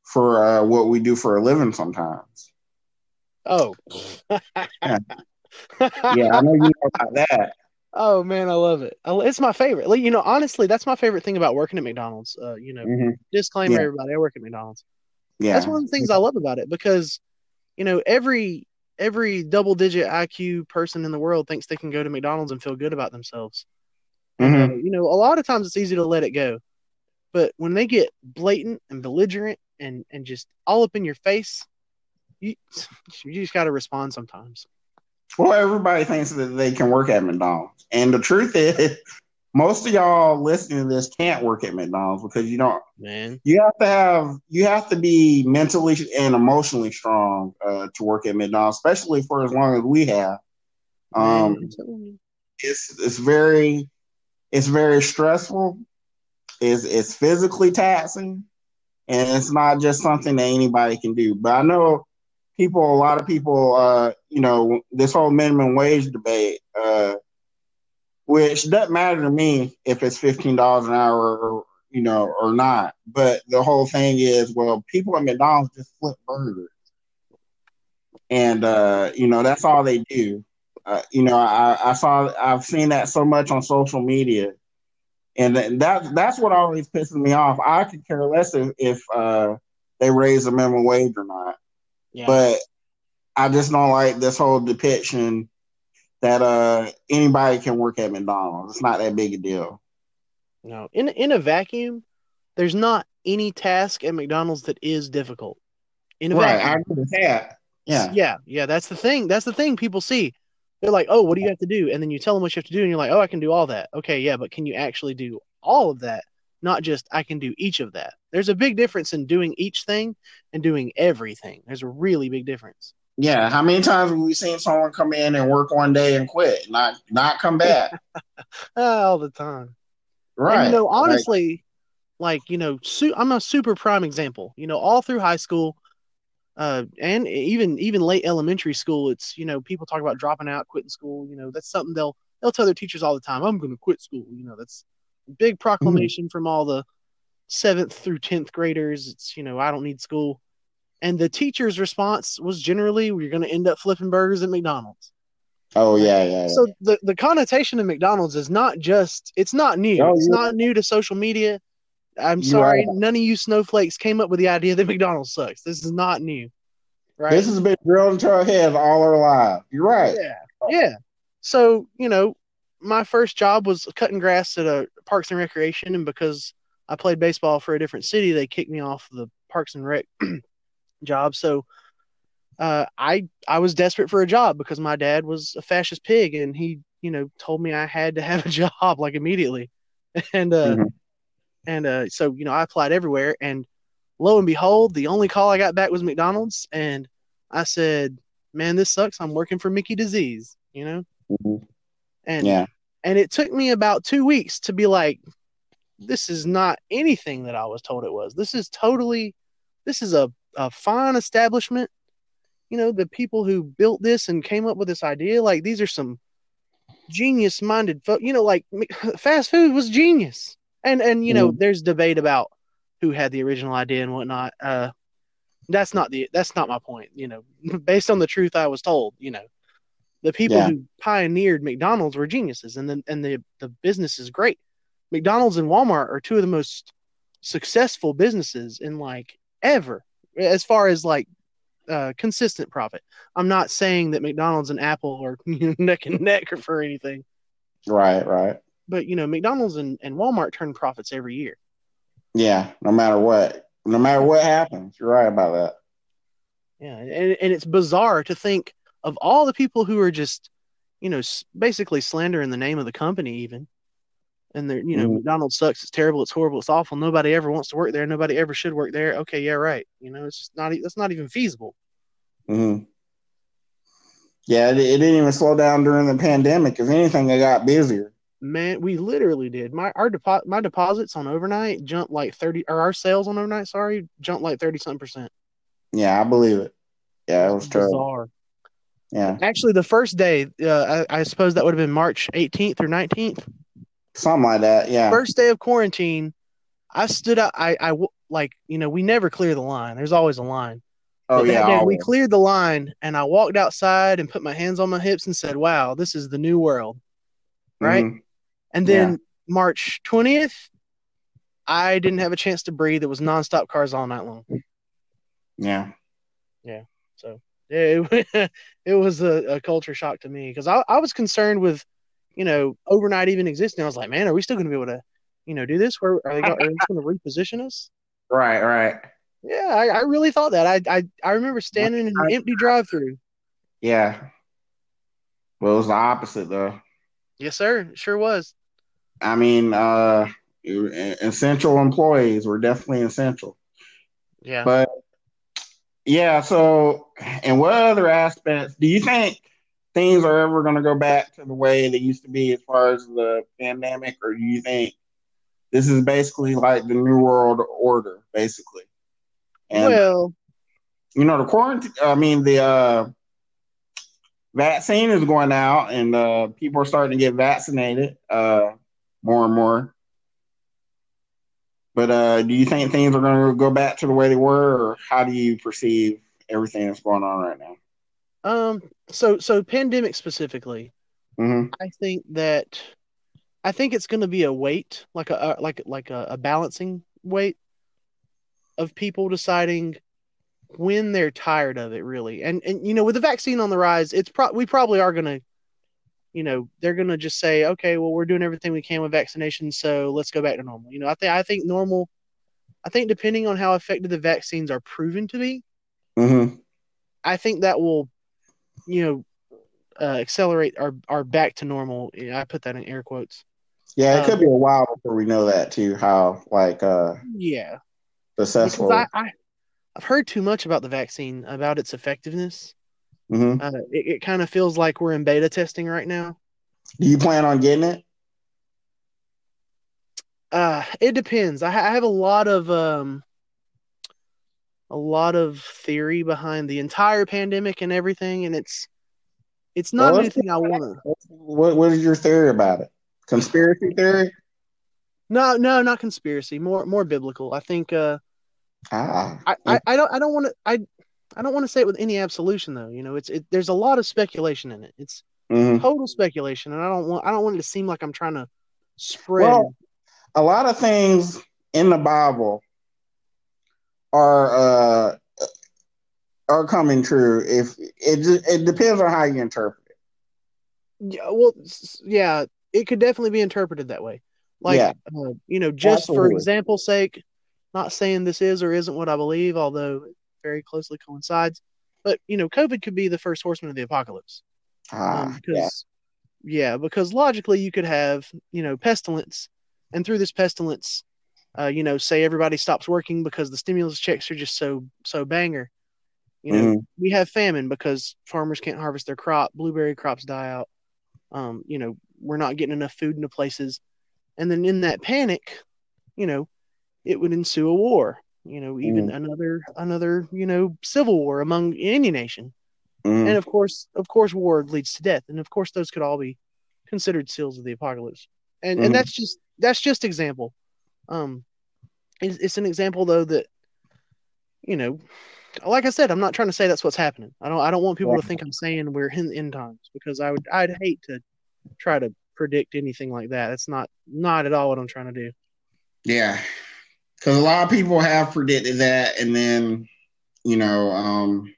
for uh, what we do for a living sometimes. Oh Yeah. Yeah, I know you know about that. oh man i love it it's my favorite like, you know honestly that's my favorite thing about working at mcdonald's uh you know hmm disclaimer Yeah. everybody i work at mcdonald's Yeah. that's one of the things I love about it because, you know, every every double digit IQ person in the world thinks they can go to McDonald's and feel good about themselves. And, uh, you know, a lot of times it's easy to let it go, but when they get blatant and belligerent and and just all up in your face, you you just got to respond sometimes. Well, everybody thinks that they can work at McDonald's, and the truth is, most of y'all listening to this can't work at McDonald's because you don't. Man, You have to have you have to be mentally and emotionally strong uh, to work at McDonald's, especially for as long as we have. Um, Man, I'm telling you. it's it's very it's very stressful. It's it's physically taxing, and it's not just something that anybody can do. But I know people, a lot of people, uh, you know, this whole minimum wage debate, uh, which doesn't matter to me if it's fifteen dollars an hour or you know or not. But the whole thing is, well, people at McDonald's just flip burgers, and uh, you know that's all they do. Uh, you know, I, I saw, I've seen that so much on social media, and that that's what always pisses me off. I could care less if, if uh, they raise the minimum wage or not, Yeah. but I just don't like this whole depiction that uh, anybody can work at McDonald's. It's not that big a deal. No, in in a vacuum, there's not any task at McDonald's that is difficult. In a Right, vacuum, I agree with that. Yeah, yeah, yeah. That's the thing. That's the thing people see. They're like, "Oh, what do you have to do?" And then you tell them what you have to do, and you're like, "Oh, I can do all that." Okay, yeah, but can you actually do all of that? Not just I can do each of that. There's a big difference in doing each thing and doing everything. There's a really big difference. Yeah, how many times have we seen someone come in and work one day and quit, not not come back? All the time. right. And, you know, honestly, like, you know, su- I'm a super prime example. You know, all through high school, uh, and even even late elementary school, it's you know people talk about dropping out, quitting school. You know, that's something they'll they'll tell their teachers all the time. I'm going to quit school. You know, that's big mm-hmm. proclamation from all the seventh through tenth graders. It's you know I don't need school, and the teacher's response was generally, "You're going to end up flipping burgers at McDonald's." oh yeah, yeah. yeah. So the the connotation of McDonald's is not just it's not new. No, it's not new to social media. I'm sorry, right. none of you snowflakes came up with the idea that McDonald's sucks. This is not new. Right? This has been drilled into our heads all our lives. You're right. yeah. Yeah. So, you know, my first job was cutting grass at a Parks and Recreation and because I played baseball for a different city, they kicked me off the Parks and Rec job. So uh, I I was desperate for a job because my dad was a fascist pig and he, you know, told me I had to have a job like immediately. And uh Mhm. and uh so, you know, I applied everywhere and lo and behold, the only call I got back was McDonald's and I said, "Man, this sucks. I'm working for Mickey Disease," you know? Mhm. And Yeah. And it took me about 2 weeks to be like this is not anything that I was told it was. This is totally this is a a fine establishment. You know, the people who built this and came up with this idea, like these are some genius minded folk. You know, like fast food was genius. And and you know, there's debate about who had the original idea and whatnot. Uh that's not the that's not my point, you know. Based on the truth I was told, you know. The people Yeah. who pioneered McDonald's were geniuses and then and the the business is great. McDonald's and Walmart are two of the most successful businesses in like ever as far as like uh, consistent profit. I'm not saying that McDonald's and Apple are neck and neck or for anything, Right, right. but you know, McDonald's and, and Walmart turn profits every year. Yeah, no matter what. No matter what happens. You're right about that. Yeah, and and it's bizarre to think of all the people who are just, you know, basically slandering the name of the company, even. And they're, you know, Mhm. McDonald's sucks. It's terrible. It's horrible. It's awful. Nobody ever wants to work there. Nobody ever should work there. Okay, yeah, right. You know, it's just not. That's not even feasible. hmm Yeah, it, it didn't even slow down during the pandemic. If anything, it got busier. Man, we literally did. My our depo- my deposits on overnight jumped like thirty, or our sales on overnight, sorry, jumped like thirty something percent. Yeah, I believe it. Yeah, it was terrible. Yeah, Actually, the first day, uh, I, I suppose that would have been March 18th or 19th. something like that. Yeah. First day of quarantine, I stood up i like, you know, we never clear the line. There's always a line. oh But yeah. day we cleared the line, and I walked outside and put my hands on my hips and said, "Wow, this is the new world." Right. Mhm. And then March 20th, I didn't have a chance to breathe. It was nonstop cars all night long. Yeah. Yeah. So yeah, it, it was a, a culture shock to me because I, I was concerned with, you know, overnight even existing. I was like, man, are we still going to be able to, you know, do this? Where are they, go- are they just going to reposition us? Right. Right. Yeah, I, I really thought that. I, I I remember standing in an empty drive-through. Yeah. Well, it was the opposite though. Yes, sir. It sure was. I mean, uh, essential employees were definitely essential. Yeah. But yeah, so and what other aspects do you think things are ever going to go back to the way they used to be as far as the pandemic, or do you think this is basically like the new world order, basically? And well, you know, the quarantine. I mean, the uh, vaccine is going out, and uh, people are starting to get vaccinated uh, more and more. But uh, do you think things are going to go back to the way they were, or how do you perceive everything that's going on right now? um, so so pandemic specifically, hmm I think that I think it's going to be a weight, like a, a like like a, a balancing weight of people deciding when they're tired of it, really. And and you know, with the vaccine on the rise, it's pro- we probably are going to, you know, they're going to just say, okay, well, we're doing everything we can with vaccination, so let's go back to normal. You know, I think I think normal. I think depending on how effective the vaccines are proven to be, hmm I think that will, you know, uh, accelerate our our back to normal. Yeah, I put that in air quotes. Yeah, it Um, could be a while before we know that too. How like uh Yeah, successful. because I, I I've heard too much about the vaccine about its effectiveness. Mhm. Uh, it, it kind of feels like we're in beta testing right now. Do you plan on getting it? Uh, it depends. I, ha- I have a lot of um, a lot of theory behind the entire pandemic and everything, and it's it's not Well, anything I want to. What What is your theory about it? Conspiracy theory? No, no, not conspiracy. More more biblical. I think. Uh, Ah, I, I, I don't I don't want to I I don't want to say it with any absolution though. You know, it's it. There's a lot of speculation in it. It's mhm. total speculation, and I don't want I don't want it to seem like I'm trying to spread. Well, a lot of things in the Bible are uh are coming true. If it it depends on how you interpret it. Yeah, well, yeah, it could definitely be interpreted that way. Like, Yeah. uh, you know, just for Absolutely. example's sake, not saying this is or isn't what I believe, although very closely coincides. But you know, COVID could be the first horseman of the apocalypse. Ah, Um, because, yeah. because logically you could have, you know, pestilence, and through this pestilence, uh, you know, say everybody stops working because the stimulus checks are just so so banger. You know, Mhm. we have famine because farmers can't harvest their crop, blueberry crops die out. Um, you know, we're not getting enough food into places, and then in that panic, you know, it would ensue a war. You know, even another another you know civil war among any nation. Mhm. and of course of course war leads to death. And of course those could all be considered seals of the apocalypse. And Mhm. and that's just that's just example. Um it's, it's an example though that you know like i said i'm not trying to say that's what's happening. I don't i don't want people Right. to think i'm saying we're in the end times because i would i'd hate to try to predict anything like that. It's not not at all what i'm trying to do. Yeah, because a lot of people have predicted that, and then you know, um,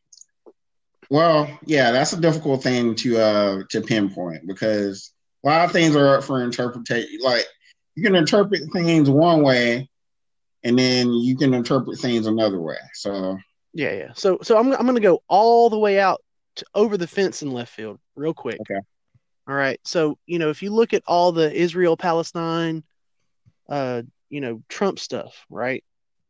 well, yeah, that's a difficult thing to uh to pinpoint because a lot of things are up for interpretation. Like you can interpret things one way, and then you can interpret things another way. So yeah yeah so so i'm, I'm gonna go all the way out to over the fence in left field real quick Okay. All right. So, you know, if you look at all the Israel Palestine uh, you know, Trump stuff, right?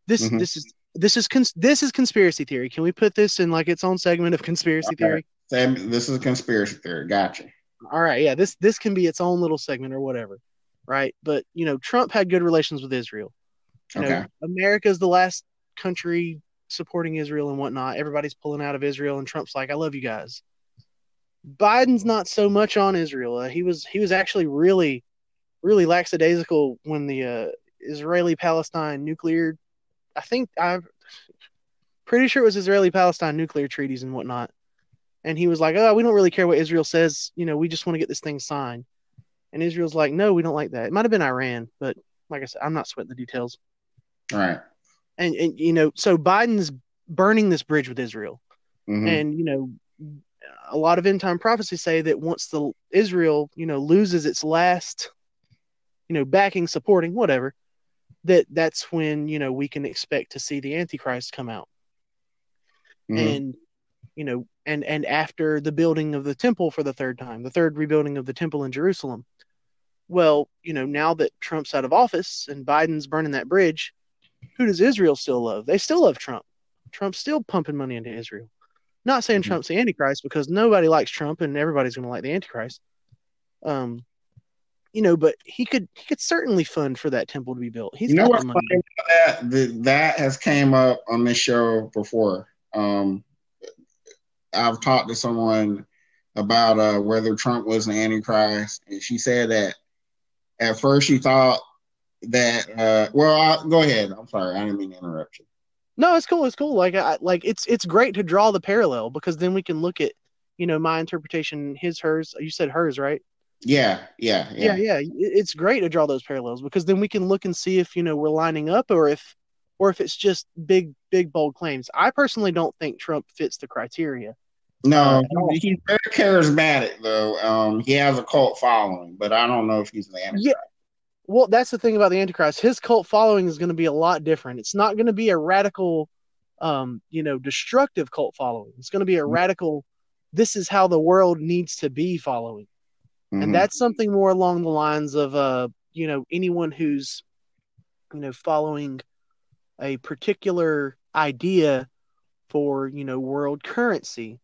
This Mhm. this is this is cons- this is conspiracy theory. Can we put this in like its own segment of conspiracy Okay. theory? Sam, this is a conspiracy theory. Gotcha. All right, yeah, this this can be its own little segment or whatever, right? But you know, Trump had good relations with Israel. You know, Okay. America's the last country supporting Israel and whatnot. Everybody's pulling out of Israel, and Trump's like, "I love you guys." Biden's not so much on Israel. Uh, he was he was actually really, really lackadaisical when the uh, Israeli-Palestine nuclear. I think I'm pretty sure it was Israeli-Palestine nuclear treaties and whatnot. And he was like, "Oh, we don't really care what Israel says. You know, we just want to get this thing signed." And Israel's like, "No, we don't like that." It might have been Iran, but like I said, I'm not sweating the details All right. and and you know so biden's burning this bridge with israel Mhm. and you know a lot of end time prophecies say that once the israel you know loses its last you know backing supporting whatever that that's when you know we can expect to see the antichrist come out. Mhm. and you know and and after the building of the temple for the third time the third rebuilding of the temple in jerusalem well you know now that trump's out of office and biden's burning that bridge who does israel still love? They still love trump. Trump's still pumping money into israel. Not saying Mhm. trump's the antichrist because nobody likes trump and everybody's going to like the antichrist. Um you know but he could he could certainly fund for that temple to be built He's you know got what's the funny money about that? that that has came up on this show before. Um, I've talked to someone about uh, whether Trump was an antichrist, and she said that at first she thought that. Uh, well, I, go ahead. I'm sorry, I didn't mean to interrupt you. No, it's cool. It's cool. Like, I, like it's it's great to draw the parallel because then we can look at, you know, my interpretation, his, hers. You said hers, right? Yeah, yeah, Yeah, yeah. yeah. It's great to draw those parallels because then we can look and see if you know we're lining up or if, or if it's just big, big, bold claims. I personally don't think Trump fits the criteria. No, Uh, he's very charismatic though. Um, he has a cult following, but I don't know if he's an antichrist. Yeah. Well, that's the thing about the Antichrist. His cult following is going to be a lot different. It's not going to be a radical, um, you know, destructive cult following. It's going to be a Mhm. radical. This is how the world needs to be following. Mhm. and that's something more along the lines of uh you know anyone who's you know following a particular idea for you know world currency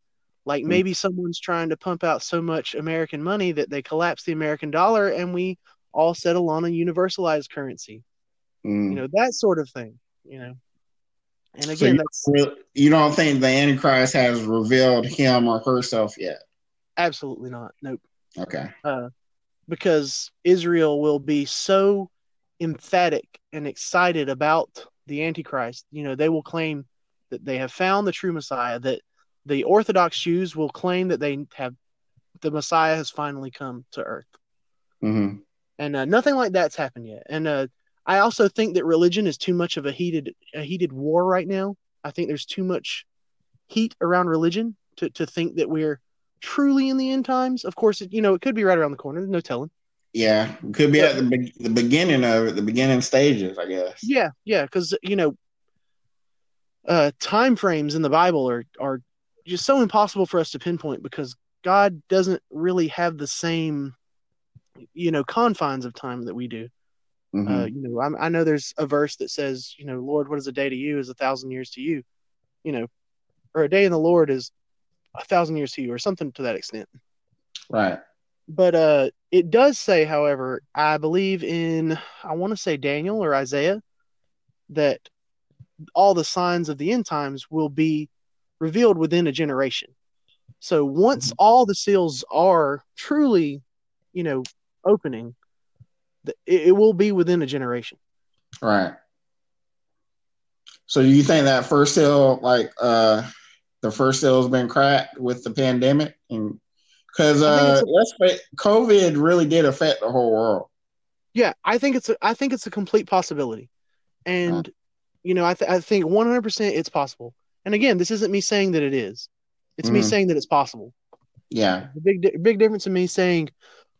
like Mm. maybe someone's trying to pump out so much american money that they collapse the american dollar and we all settle on a universalized currency Mm. you know that sort of thing you know and So again you, that's don't- you don't think the Antichrist has revealed him or herself yet? absolutely not nope Okay. uh, because Israel will be so emphatic and excited about the Antichrist. You know, they will claim that they have found the true Messiah, that the Orthodox Jews will claim that they have the Messiah has finally come to earth. hmm And uh, nothing like that's happened yet. And uh, I also think that religion is too much of a heated a heated war right now. I think there's too much heat around religion to, to think that we're truly in the end times. Of course, it, you know, it could be right around the corner. There's no telling. Yeah, could be at the be- the beginning of it, the beginning stages, I guess. Yeah, yeah, because you know, uh, time frames in the Bible are are just so impossible for us to pinpoint because God doesn't really have the same, you know, confines of time that we do. Mhm. Uh, you know, I'm, I know there's a verse that says, you know, Lord, what is a day to you is a thousand years to you, you know, or a day in the Lord is a thousand years to you, or something to that extent. right. But uh, it does say, however, I believe in, I want to say Daniel or Isaiah, that all the signs of the end times will be revealed within a generation. So once all the seals are truly, you know, opening, it, it will be within a generation. Right. So do you think that first seal, like uh the first seal has been cracked with the pandemic? And because uh let's COVID really did affect the whole world. Yeah, I think it's a, I think it's a complete possibility, and you know, I th- I think 100% it's possible. And again, this isn't me saying that it is; it's me Mhm. saying that it's possible. Yeah. The big di- big difference in me saying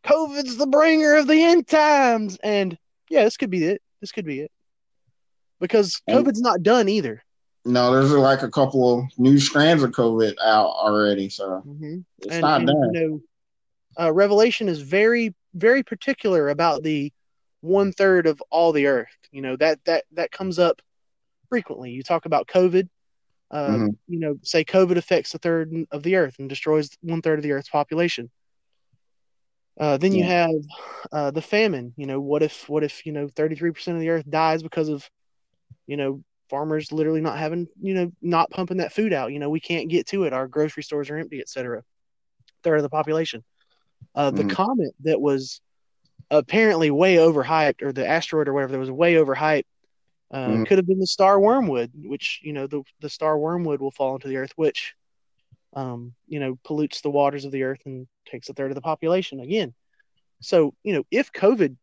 COVID's the bringer of the end times, and yeah, this could be it. This could be it because And- COVID's not done either. No, there's like a couple of new strands of COVID out already, so Mm-hmm. it's and, not and, done. you know, uh, Revelation is very, very particular about the one third of all the earth. You know that that that comes up frequently. You talk about COVID. Uh, Mhm. You know, say COVID affects a third of the earth and destroys one third of the earth's population. Uh, then you have uh, the famine. You know, what if what if you know thirty three percent of the earth dies because of you know farmers literally not having you know not pumping that food out. You know, we can't get to it. Our grocery stores are empty, etc third of the population. Uh, the Mhm. comet that was apparently way overhyped, or the asteroid or whatever that was way overhyped, uh, Mhm. could have been the star wormwood, which you know the the star wormwood will fall into the earth, which um, you know pollutes the waters of the earth and takes a third of the population again. So you know if COVID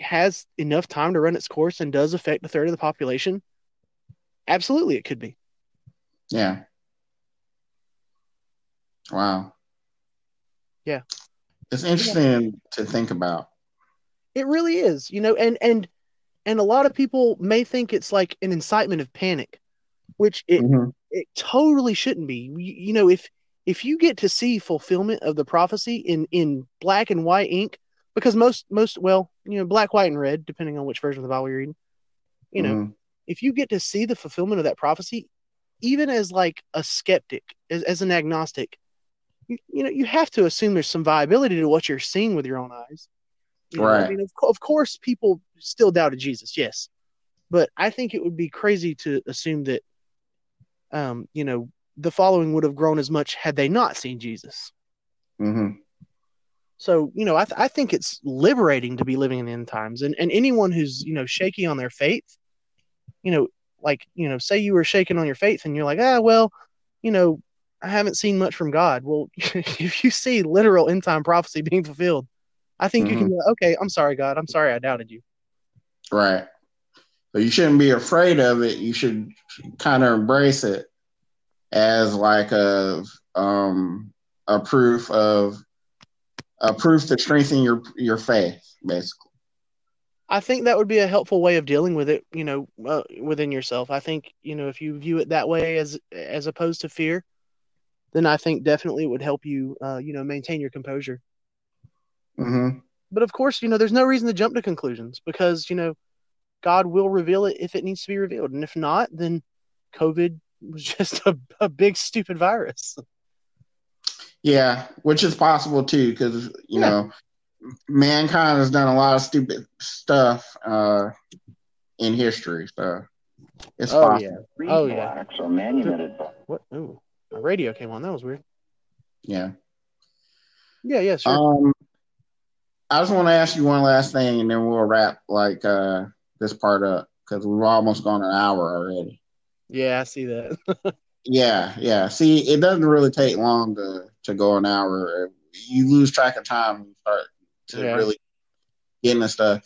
has enough time to run its course and does affect a third of the population, absolutely it could be. Yeah. Wow. Yeah. It's interesting to think about. It really is, you know, and and and a lot of people may think it's like an incitement of panic, which it Mhm. it totally shouldn't be. You, you know, if if you get to see fulfillment of the prophecy in in black and white ink, because most most well, you know, black, white, and red, depending on which version of the Bible you're reading, you know, Mhm. If you get to see the fulfillment of that prophecy, even as like a skeptic, as, as an agnostic, you, you know, you have to assume there's some viability to what you're seeing with your own eyes. You know, I Right. mean, of, of course, people still doubted Jesus, yes, but I think it would be crazy to assume that, um, you know, the following would have grown as much had they not seen Jesus. Mm-hmm. So, you know, I, th- I think it's liberating to be living in the end times. And, and anyone who's, you know, shaky on their faith, you know, like, you know, say you were shaking on your faith and you're like, ah, well, you know, I haven't seen much from God. Well, if you see literal end time prophecy being fulfilled, I think you can be okay, I'm sorry, God. I'm sorry I doubted you. Right. So you shouldn't be afraid of it. You should kind of embrace it as like a um a proof of a proof to strengthen your your faith, basically. I think that would be a helpful way of dealing with it, you know, uh, within yourself. I think, you know, if you view it that way as as opposed to fear, then I think definitely it would help you, uh, you know, maintain your composure. hmm but of course, you know, there's no reason to jump to conclusions because you know, God will reveal it if it needs to be revealed, and if not, then COVID was just a, a big stupid virus. Yeah, which is possible too, because you Yeah. know, mankind has done a lot of stupid stuff uh, in history, so it's Oh possible. yeah. Oh, yeah. Blacks or manumitted What? Ooh, my radio came on. That was weird. Yeah. Yeah, yeah, sure. Um, I just want to ask you one last thing, and then we'll wrap like uh, this part up because we've almost gone an hour already. yeah, I see that. Yeah, yeah. See, it doesn't really take long to to go an hour. You lose track of time when you start to Yeah. really get into stuff.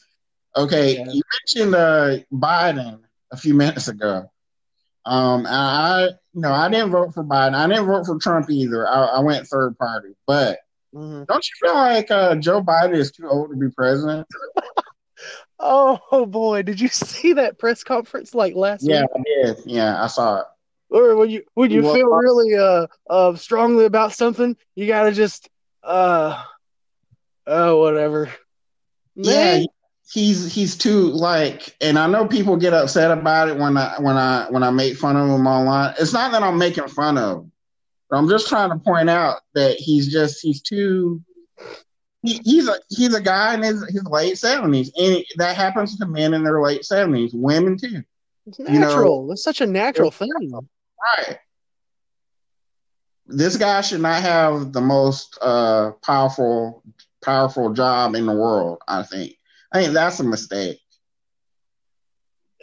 Okay, Yeah. you mentioned uh, Biden a few minutes ago. Um, I, no, I didn't vote for Biden. I didn't vote for Trump either. I, I went third party. But hmm don't you feel like uh, Joe Biden is too old to be president? Oh boy, did you see that press conference like last Yeah, week? I did. Yeah, I saw it. Or when you when you Well, feel really uh uh strongly about something, you gotta just uh oh whatever. Yeah, Man, he's he's too like, and I know people get upset about it when I when I when I make fun of him online. It's not that I'm making fun of him, but I'm just trying to point out that he's just he's too. He, he's a he's a guy in his, his late seventies, and that happens to men in their late seventies, women too. it's you know- natural. it's such a natural thing. Right. This guy should not have the most uh, powerful powerful job in the world. I think. I think that's a mistake.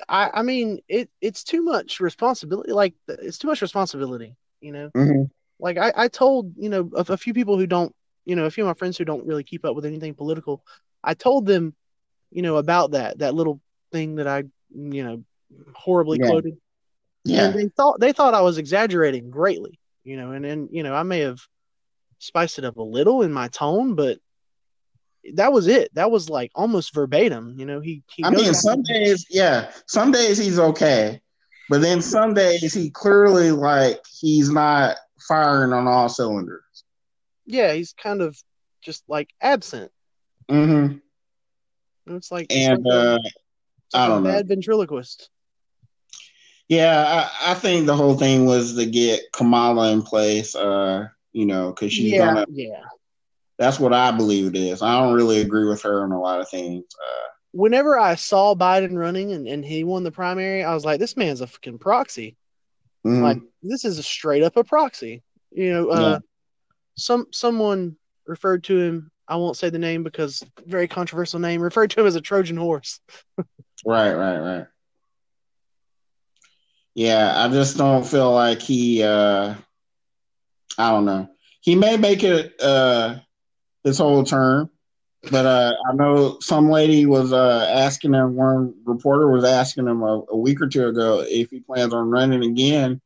I I mean it it's too much responsibility. Like it's too much responsibility. You know. Mm-hmm. like I, I told you know a, a few people who don't you know a few of my friends who don't really keep up with anything political i told them you know about that that little thing that i you know horribly Yeah. quoted Yeah. and they thought they thought i was exaggerating greatly you know and and you know i may have spiced it up a little in my tone but that was it that was like almost verbatim you know he, he I mean, some days, yeah, some days he's okay, but then some days he clearly like he's not firing on all cylinders. yeah he's kind of just like absent Mm-hmm. And it's like And like uh, I don't know. bad ventriloquist yeah, I, I think the whole thing was to get Kamala in place. Uh, you know, because she's yeah gonna. yeah That's what I believe it is. I don't really agree with her on a lot of things. Uh, whenever I saw Biden running and, and he won the primary, I was like, this man's a fucking proxy. mhm. Like this is a straight up a proxy. You know, uh, Yeah. some someone referred to him. I won't say the name because very controversial name. Referred to him as a Trojan horse. Right, right, right. Yeah, I just don't feel like he uh I don't know. He may make it uh this whole term, but uh I know some lady was uh asking him one reporter was asking him a, a week or two ago if he plans on running again.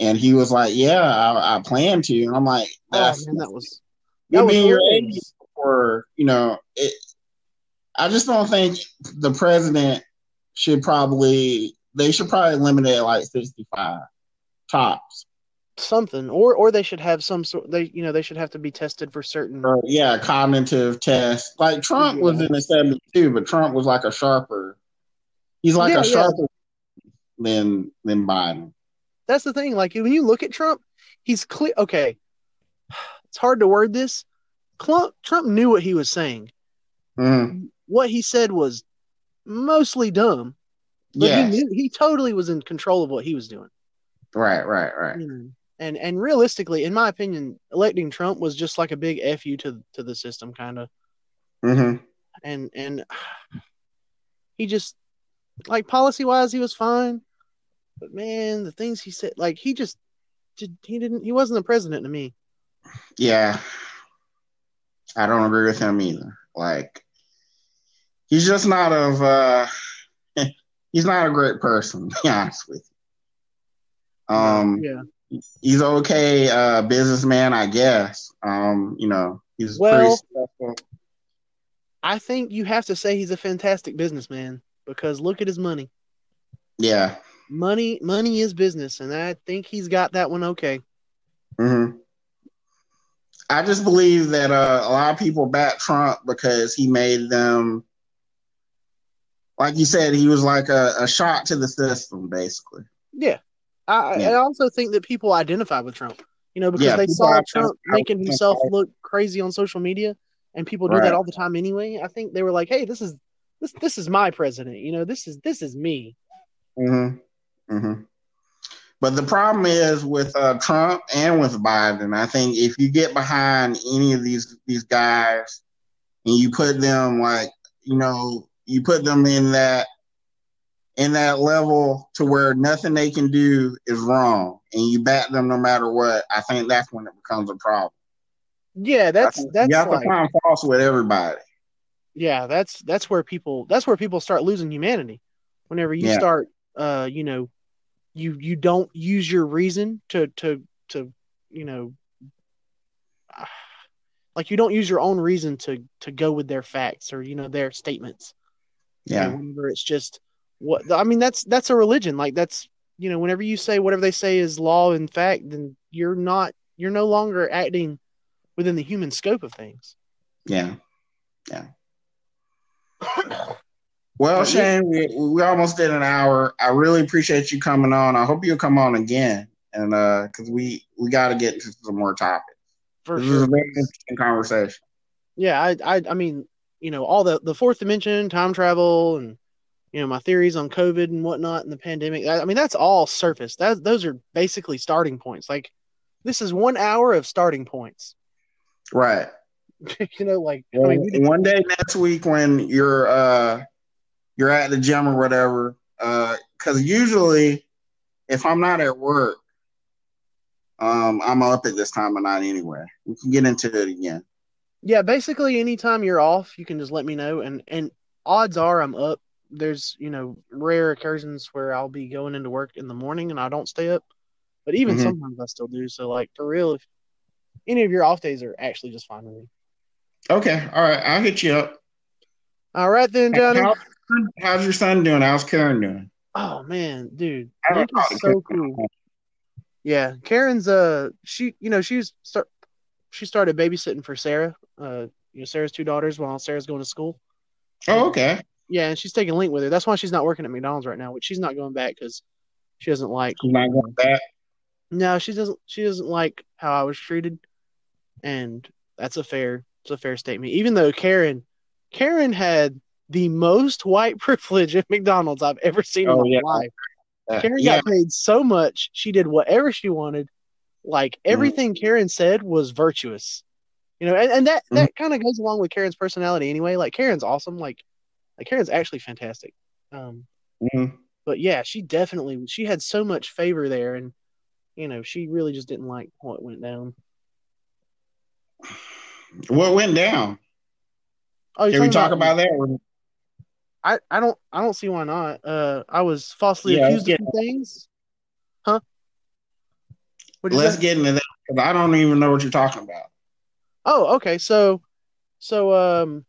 And he was like, Yeah, I, I plan to. And I'm like, that's oh man, that was that was be your. 80s or you know it, i just don't think the president should probably they should probably limit it like 65 tops something, or or they should have some sort. They you know they should have to be tested for certain. or yeah cognitive test like trump was Yeah. in the 70s too but trump was like a sharper he's like Yeah, a yeah. sharper than than biden That's the thing. Like when you look at Trump, he's clear. Okay, it's hard to word this. Trump, Trump knew what he was saying. Mhm. What he said was mostly dumb, but yeah he knew he totally was in control of what he was doing. right right right and and realistically, in my opinion, electing Trump was just like a big fu to to the system, kind of. hmm And and he just like policy wise, he was fine, but man, the things he said, like he just did, he didn't, he wasn't the president to me. Yeah. I don't agree with him either. Like he's just not of uh he's not a great person, to be honest with you. Um yeah. He's okay uh businessman, I guess. Um, you know, he's pretty Well- successful. I think you have to say he's a fantastic businessman because look at his money. Yeah. Money, money is business, and I think he's got that one okay. hmm I just believe that uh, a lot of people back Trump because he made them, like you said, he was like a, a shot to the system, basically. Yeah. I, Yeah. I also think that people identify with Trump, you know, because Yeah, they saw Trump making himself look crazy on social media, and people do Right. that all the time anyway. I think they were like, "Hey, this is this this is my president," you know, this is this is me. Mm-hmm. Mm-hmm. But the problem is with uh, Trump and with Biden. I think if you get behind any of these these guys and you put them like you know you put them in that in that level to where nothing they can do is wrong, and you back them no matter what, I think that's when it becomes a problem. Yeah, that's that's you have like to find faults with everybody. yeah, that's that's where people that's where people start losing humanity. Whenever you Yeah. start, uh, you know, you you don't use your reason to to to you know, like you don't use your own reason to to go with their facts or you know their statements. You know, Yeah, whenever it's just what I mean, that's that's a religion. Like that's you know, whenever you say whatever they say is law and fact, then you're not you're no longer acting within the human scope of things. yeah, yeah. Well, Yeah. Shane, we, we almost did an hour. I really appreciate you coming on. I hope you'll come on again, and uh, because we we got to get into some more topics. For this sure. is a very interesting conversation. yeah I, I i mean you know all the the fourth dimension time travel and you know my theories on covid and whatnot and the pandemic i, I mean that's all surface that those are basically starting points like this is one hour of starting points Right. you know like i mean one day next week when you're uh you're at the gym or whatever, uh, because usually if I'm not at work, um, I'm up at this time of night anyway. We can get into it again. yeah basically anytime you're off you can just let me know and and odds are i'm up there's you know rare occasions where i'll be going into work in the morning and i don't stay up but even Mhm. sometimes i still do so like for real if any of your off days are actually just fine with me Okay, all right, I'll hit you up. all right then johnny How- how's your son doing? How's Karen doing? Oh man, dude, I haven't Link talked is so cool. Yeah, Karen's uh, she you know she's start she started babysitting for Sarah. Uh, you know Sarah's two daughters while Sarah's going to school. Oh, okay. Yeah, and she's taking Link with her. That's why she's not working at McDonald's right now. Which she's not going back because she doesn't like. She's not going back. No, she doesn't. She doesn't like how I was treated, and that's a fair. It's a fair statement. Even though Karen, Karen had the most white privilege at McDonald's I've ever seen Oh, in my yeah. life. Uh, Karen yeah, got paid so much, she did whatever she wanted. Like everything Karen said was virtuous. You know, and, and that that kind of goes along with Karen's personality anyway. Like Karen's awesome. Like like Karen's actually fantastic. Um mhm. but yeah, she definitely she had so much favor there and you know, she really just didn't like what went down. What went down? Oh, Can we talk about that? or- I, I don't I don't see why not. Uh I was falsely Yeah, accused of some things. Huh? Let's get into that because I don't even know what you're talking about. Oh, okay. So, so um,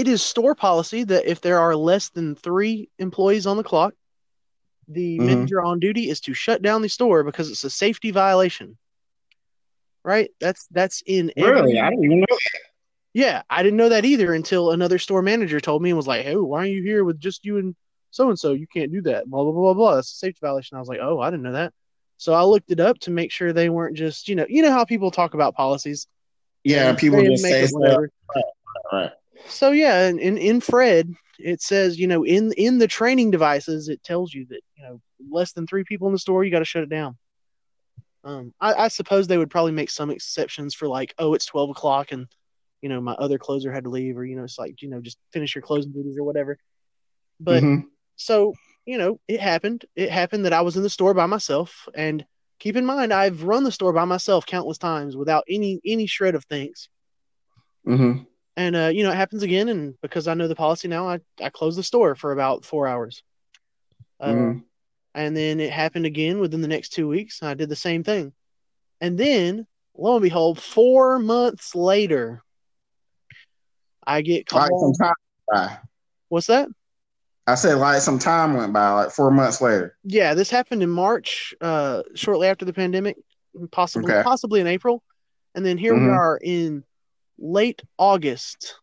it is store policy that if there are less than three employees on the clock, the Mhm. manager on duty is to shut down the store because it's a safety violation. Right? That's that's in every. Really, I didn't even know. Yeah, I didn't know that either until another store manager told me and was like, "Hey, why are you here with just you and so and so? You can't do that." Blah blah blah blah blah. That's a safety violation. I was like, "Oh, I didn't know that." So I looked it up to make sure they weren't just you know you know how people talk about policies. Yeah, people just say stuff. whatever. Right. So yeah, in, in in Fred, it says you know in in the training devices, it tells you that you know less than three people in the store, you got to shut it down. Um, I, I suppose they would probably make some exceptions for like, oh, it's twelve o'clock and you know my other closer had to leave, or you know it's like you know just finish your closing duties or whatever. But Mhm. so you know it happened. It happened that I was in the store by myself, and keep in mind I've run the store by myself countless times without any any shred of thanks. Mhm. And uh, you know, it happens again, and because I know the policy now, I I close the store for about four hours. Uh, Mhm. And then it happened again within the next two weeks. And I did the same thing, and then lo and behold, four months later, I get Like some called. time by. What's that? I said like some time went by, like four months later. Yeah, this happened in March, uh, shortly after the pandemic, possibly Okay. possibly in April. And then here we Mhm. are in late August.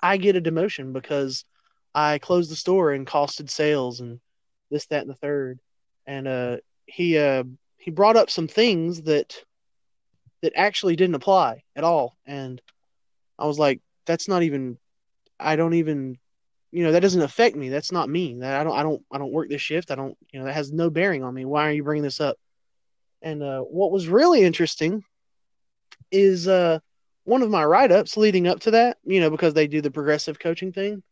I get a demotion because I closed the store and costed sales and this, that, and the third. And uh, he uh, he brought up some things that that actually didn't apply at all. And I was like, that's not even. I don't even. You know that doesn't affect me. That's not me. That I don't. I don't. I don't work this shift. I don't. You know that has no bearing on me. Why are you bringing this up? And uh, what was really interesting is uh, one of my write ups leading up to that, you know, because they do the progressive coaching thing,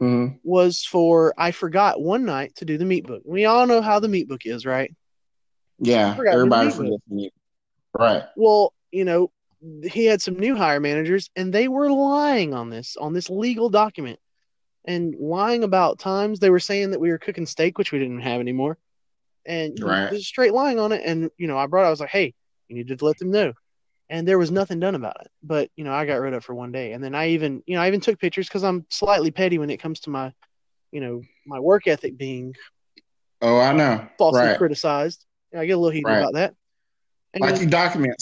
Mhm. was for I forgot one night to do the meat book. We all know how the meat book is, right? Yeah, everybody forgets me. Right. Well, you know, he had some new hire managers and they were lying on this, on this legal document and lying about times. They were saying that we were cooking steak, which we didn't have anymore. And Right. just straight lying on it. And, you know, I brought, I was like, hey, you need to let them know. And there was nothing done about it. But, you know, I got rid of it for one day. And then I even, you know, I even took pictures because I'm slightly petty when it comes to my, you know, my work ethic being Oh, I know. falsely Right. criticized. I get a little heated Right. about that. And Like then- you document.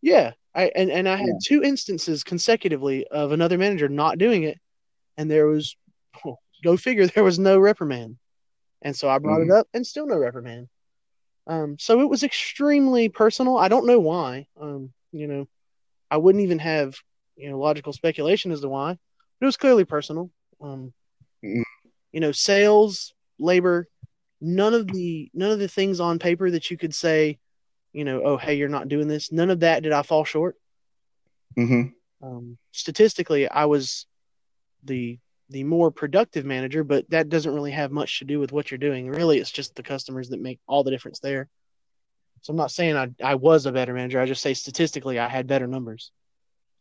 Yeah, I and, and I had Yeah. two instances consecutively of another manager not doing it, and there was go figure there was no reprimand, and so I brought Mm-hmm. it up and still no reprimand. Um, so it was extremely personal. I don't know why. Um, you know, I wouldn't even have you know logical speculation as to why. But it was clearly personal. Um, Mhm. you know, sales, labor, none of the none of the things on paper that you could say, you know, oh hey, you're not doing this. None of that did I fall short. hmm Um, statistically, I was the the more productive manager, but that doesn't really have much to do with what you're doing. Really, it's just the customers that make all the difference there. So I'm not saying I I was a better manager. I just say statistically I had better numbers.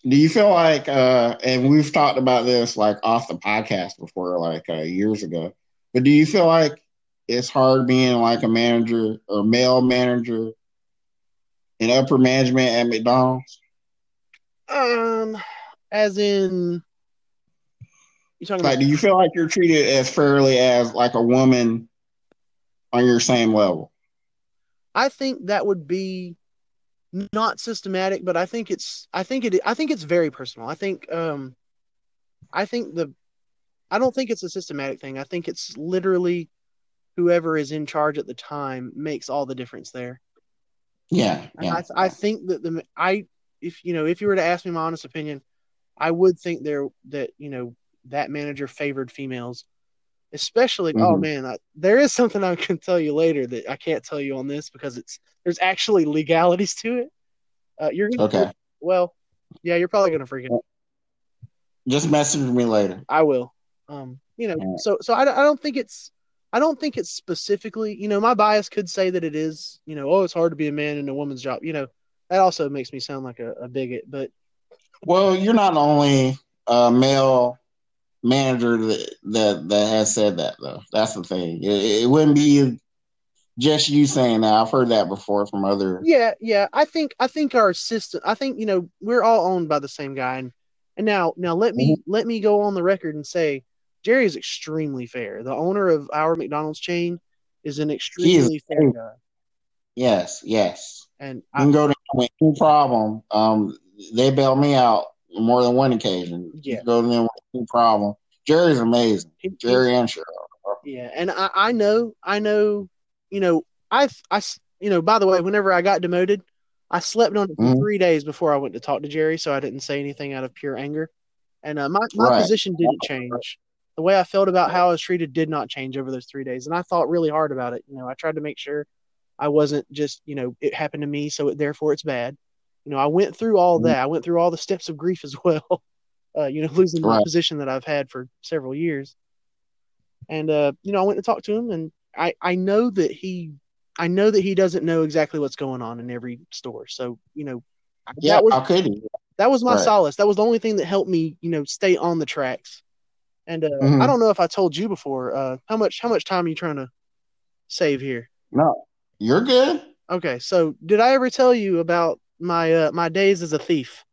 Do you feel like, uh, and we've talked about this like off the podcast before, like uh, years ago, but do you feel like it's hard being like a manager or male manager in upper management at McDonald's? Um, as in, you talking Like, about? do you feel like you're treated as fairly as like a woman on your same level? I think that would be not systematic, but I think it's I think it I think it's very personal. I think um I think the I don't think it's a systematic thing. I think it's literally whoever is in charge at the time makes all the difference there. Yeah, yeah. I I think that the I if you know if you were to ask me my honest opinion, I would think there that you know that manager favored females, especially. Oh Mhm. man, I, there is something I can tell you later that I can't tell you on this because it's there's actually legalities to it. Uh, you're gonna Okay. well, yeah, you're probably gonna forget. Just message me later. I will. Um, you know, so so I, don't- I don't think it's I don't think it's specifically. You know, my bias could say that it is. You know, oh, it's hard to be a man in a woman's job. You know, that also makes me sound like a, a bigot. But Well, you're not only a male manager that, that that has said that though. That's the thing. It, it wouldn't be just you saying that. I've heard that before from other. yeah, yeah, I think I think our system. I think you know we're all owned by the same guy. And, and now now let me let me go on the record and say Jerry is extremely fair. The owner of our McDonald's chain is an extremely fair guy. Yes, yes. And You I, can go to him with any problem. Um, they bailed me out more than one occasion. Yeah. go to them with any problem. Jerry's amazing. Jerry and Cheryl. Yeah, and I, I know, I know, you know, I, I, you know, by the way, whenever I got demoted, I slept on it for Mhm. three days before I went to talk to Jerry, so I didn't say anything out of pure anger. And uh, my, my Right. position didn't change. The way I felt about how I was treated did not change over those three days. And I thought really hard about it. You know, I tried to make sure I wasn't just, you know, it happened to me, so it, therefore it's bad. You know, I went through all Mhm. that. I went through all the steps of grief as well. Uh, you know, losing my Right. position that I've had for several years. And uh, you know, I went to talk to him, and I I know that he I know that he doesn't know exactly what's going on in every store. So you know, Yeah, that was how could he? that was my Right. solace. That was the only thing that helped me, you know, stay on the tracks. And uh, Mhm. I don't know if I told you before. Uh, how much how much time are you trying to save here? No, you're good. Okay, so did I ever tell you about my uh, my days as a thief?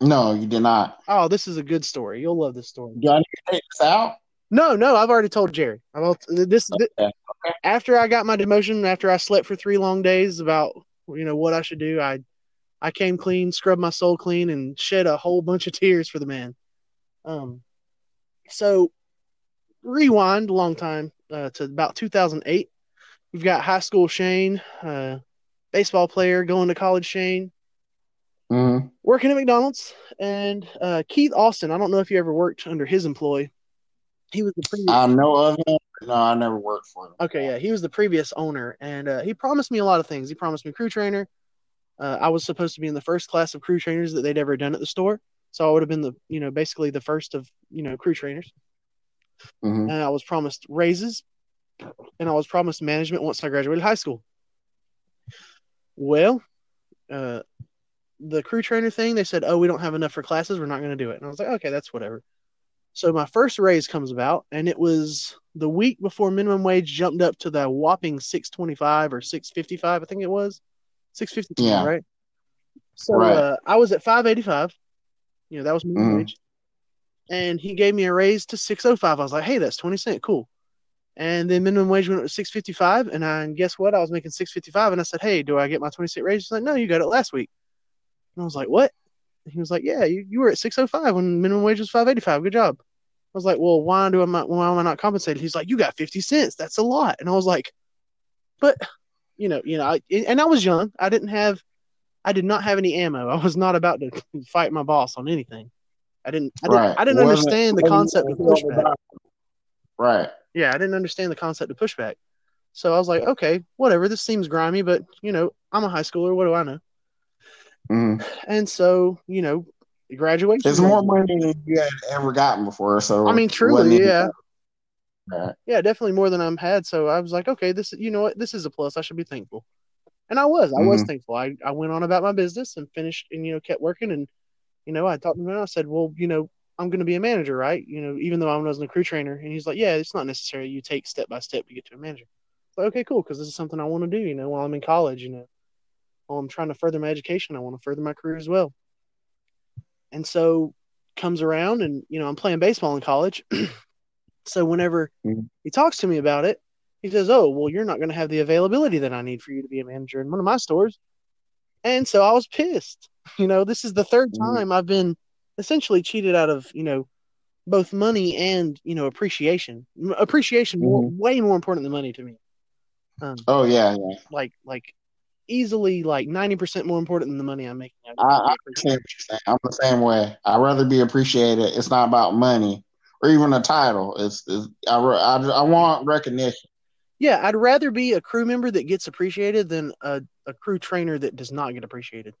No, you did not. Oh, this is a good story. You'll love this story. Do I need to take this out? No, no, I've already told Jerry. I've this, thi- Okay. after I got my demotion, after I slept for three long days, about you know what I should do. I I came clean, scrubbed my soul clean, and shed a whole bunch of tears for the man. Um, so rewind a long time uh, to about 2008. We've got high school Shane, uh, baseball player going to college Shane, Mhm. working at McDonald's, and uh, Keith Austin. I don't know if you ever worked under his employ. He was the previous. I know of him. No, I never worked for him. Okay, yeah, he was the previous owner, and uh, he promised me a lot of things. He promised me crew trainer. Uh, I was supposed to be in the first class of crew trainers that they'd ever done at the store, so I would have been the, you know, basically the first of, you know, crew trainers. Mhm. And I was promised raises, and I was promised management once I graduated high school. Well, uh, the crew trainer thing, they said, "Oh, we don't have enough for classes. We're not going to do it." And I was like, "Okay, that's whatever." So my first raise comes about, and it was the week before minimum wage jumped up to the whopping six twenty five or six fifty five. I think it was six fifty five, Yeah. right? So Right. Uh, I was at five eighty five. You know that was minimum Mhm. wage, and he gave me a raise to six oh five. I was like, "Hey, that's twenty cent, cool." And then minimum wage went up to six fifty five, and I and guess what? I was making six fifty five, and I said, "Hey, do I get my twenty cent raise?" He's like, "No, you got it last week." And I was like, "What?" And he was like, "Yeah, you, you were at six oh five when minimum wage was five eighty five. Good job." I was like, "Well, why do I not, why am I not compensated?" He's like, "You got fifty cents. That's a lot." And I was like, "But, you know, you know," I, and I was young. I didn't have, I did not have any ammo. I was not about to fight my boss on anything. I didn't. I didn't, Right. I didn't understand the concept of pushback. Right. Yeah, I didn't understand the concept of pushback. So I was like, okay, whatever. This seems grimy, but you know, I'm a high schooler. What do I know? Mhm. And so, you know, graduation. It's more money than you had ever gotten before. So I mean, truly, yeah, Right. yeah, definitely more than I've had. So I was like, okay, this, you know what, this is a plus. I should be thankful. And I was, I was thankful. I, I went on about my business and finished, and you know, kept working. And you know, I talked to him and I said, well, you know, I'm going to be a manager, right? You know, even though I wasn't a crew trainer. And he's like, yeah, it's not necessary. You take step by step to get to a manager. Like, okay, cool, because this is something I want to do. You know, while I'm in college, you know, while I'm trying to further my education, I want to further my career as well. And so comes around, and you know, I'm playing baseball in college. so whenever Mhm. he talks to me about it, he says, "Oh, well, you're not going to have the availability that I need for you to be a manager in one of my stores." And so I was pissed. You know, this is the 3rd Mhm. time I've been essentially cheated out of, you know, both money and, you know, appreciation. Appreciation more, way more important than money to me. Um, Oh yeah, yeah. like like easily like 90% more important than the money I'm making. I, I understand what you're saying. I'm the same way. I'd rather be appreciated. It's not about money or even a title. It's, it's I, I, I want recognition. Yeah, I'd rather be a crew member that gets appreciated than a, a crew trainer that does not get appreciated.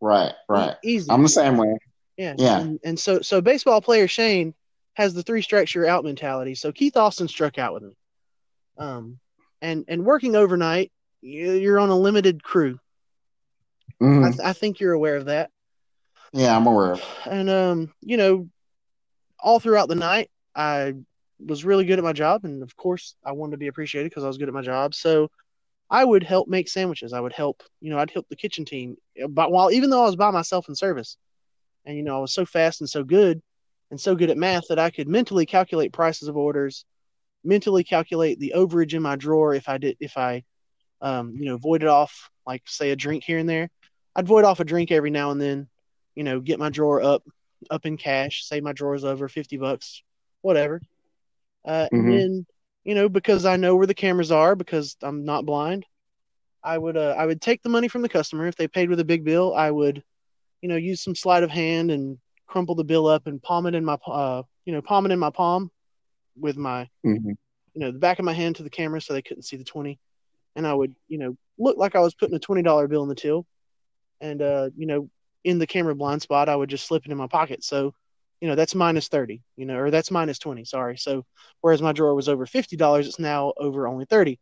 Right, right. Easy. I'm the same way. Yeah. Yeah. And, and so so baseball player Shane has the three strikes you're out mentality. So Keith Austin struck out with me. Um and and working overnight, you- you're on a limited crew. Mhm. I, th- I think you're aware of that. Yeah, I'm aware. of And um, you know, all throughout the night, I was really good at my job, and of course, I wanted to be appreciated because I was good at my job. So I would help make sandwiches. I would help, you know, I'd help the kitchen team. But while even though I was by myself in service, and you know, I was so fast and so good, and so good at math that I could mentally calculate prices of orders, mentally calculate the overage in my drawer if I did if I, um, you know, voided off like say a drink here and there. I'd void off a drink every now and then, you know, get my drawer up up in cash, say my drawer's over 50 bucks, whatever. Uh, Mhm. And then, you know, because I know where the cameras are, because I'm not blind, I would uh, I would take the money from the customer. If they paid with a big bill, I would, you know, use some sleight of hand and crumple the bill up and palm it in my uh, you know, palm it in my palm with my Mhm. you know, the back of my hand to the camera so they couldn't see the 20. And I would, you know, look like I was putting a $20 bill in the till. And, uh, you know, in the camera blind spot, I would just slip it in my pocket. So, you know, that's minus 30, you know, or that's minus 20, sorry. So, whereas my drawer was over $50, it's now over only 30.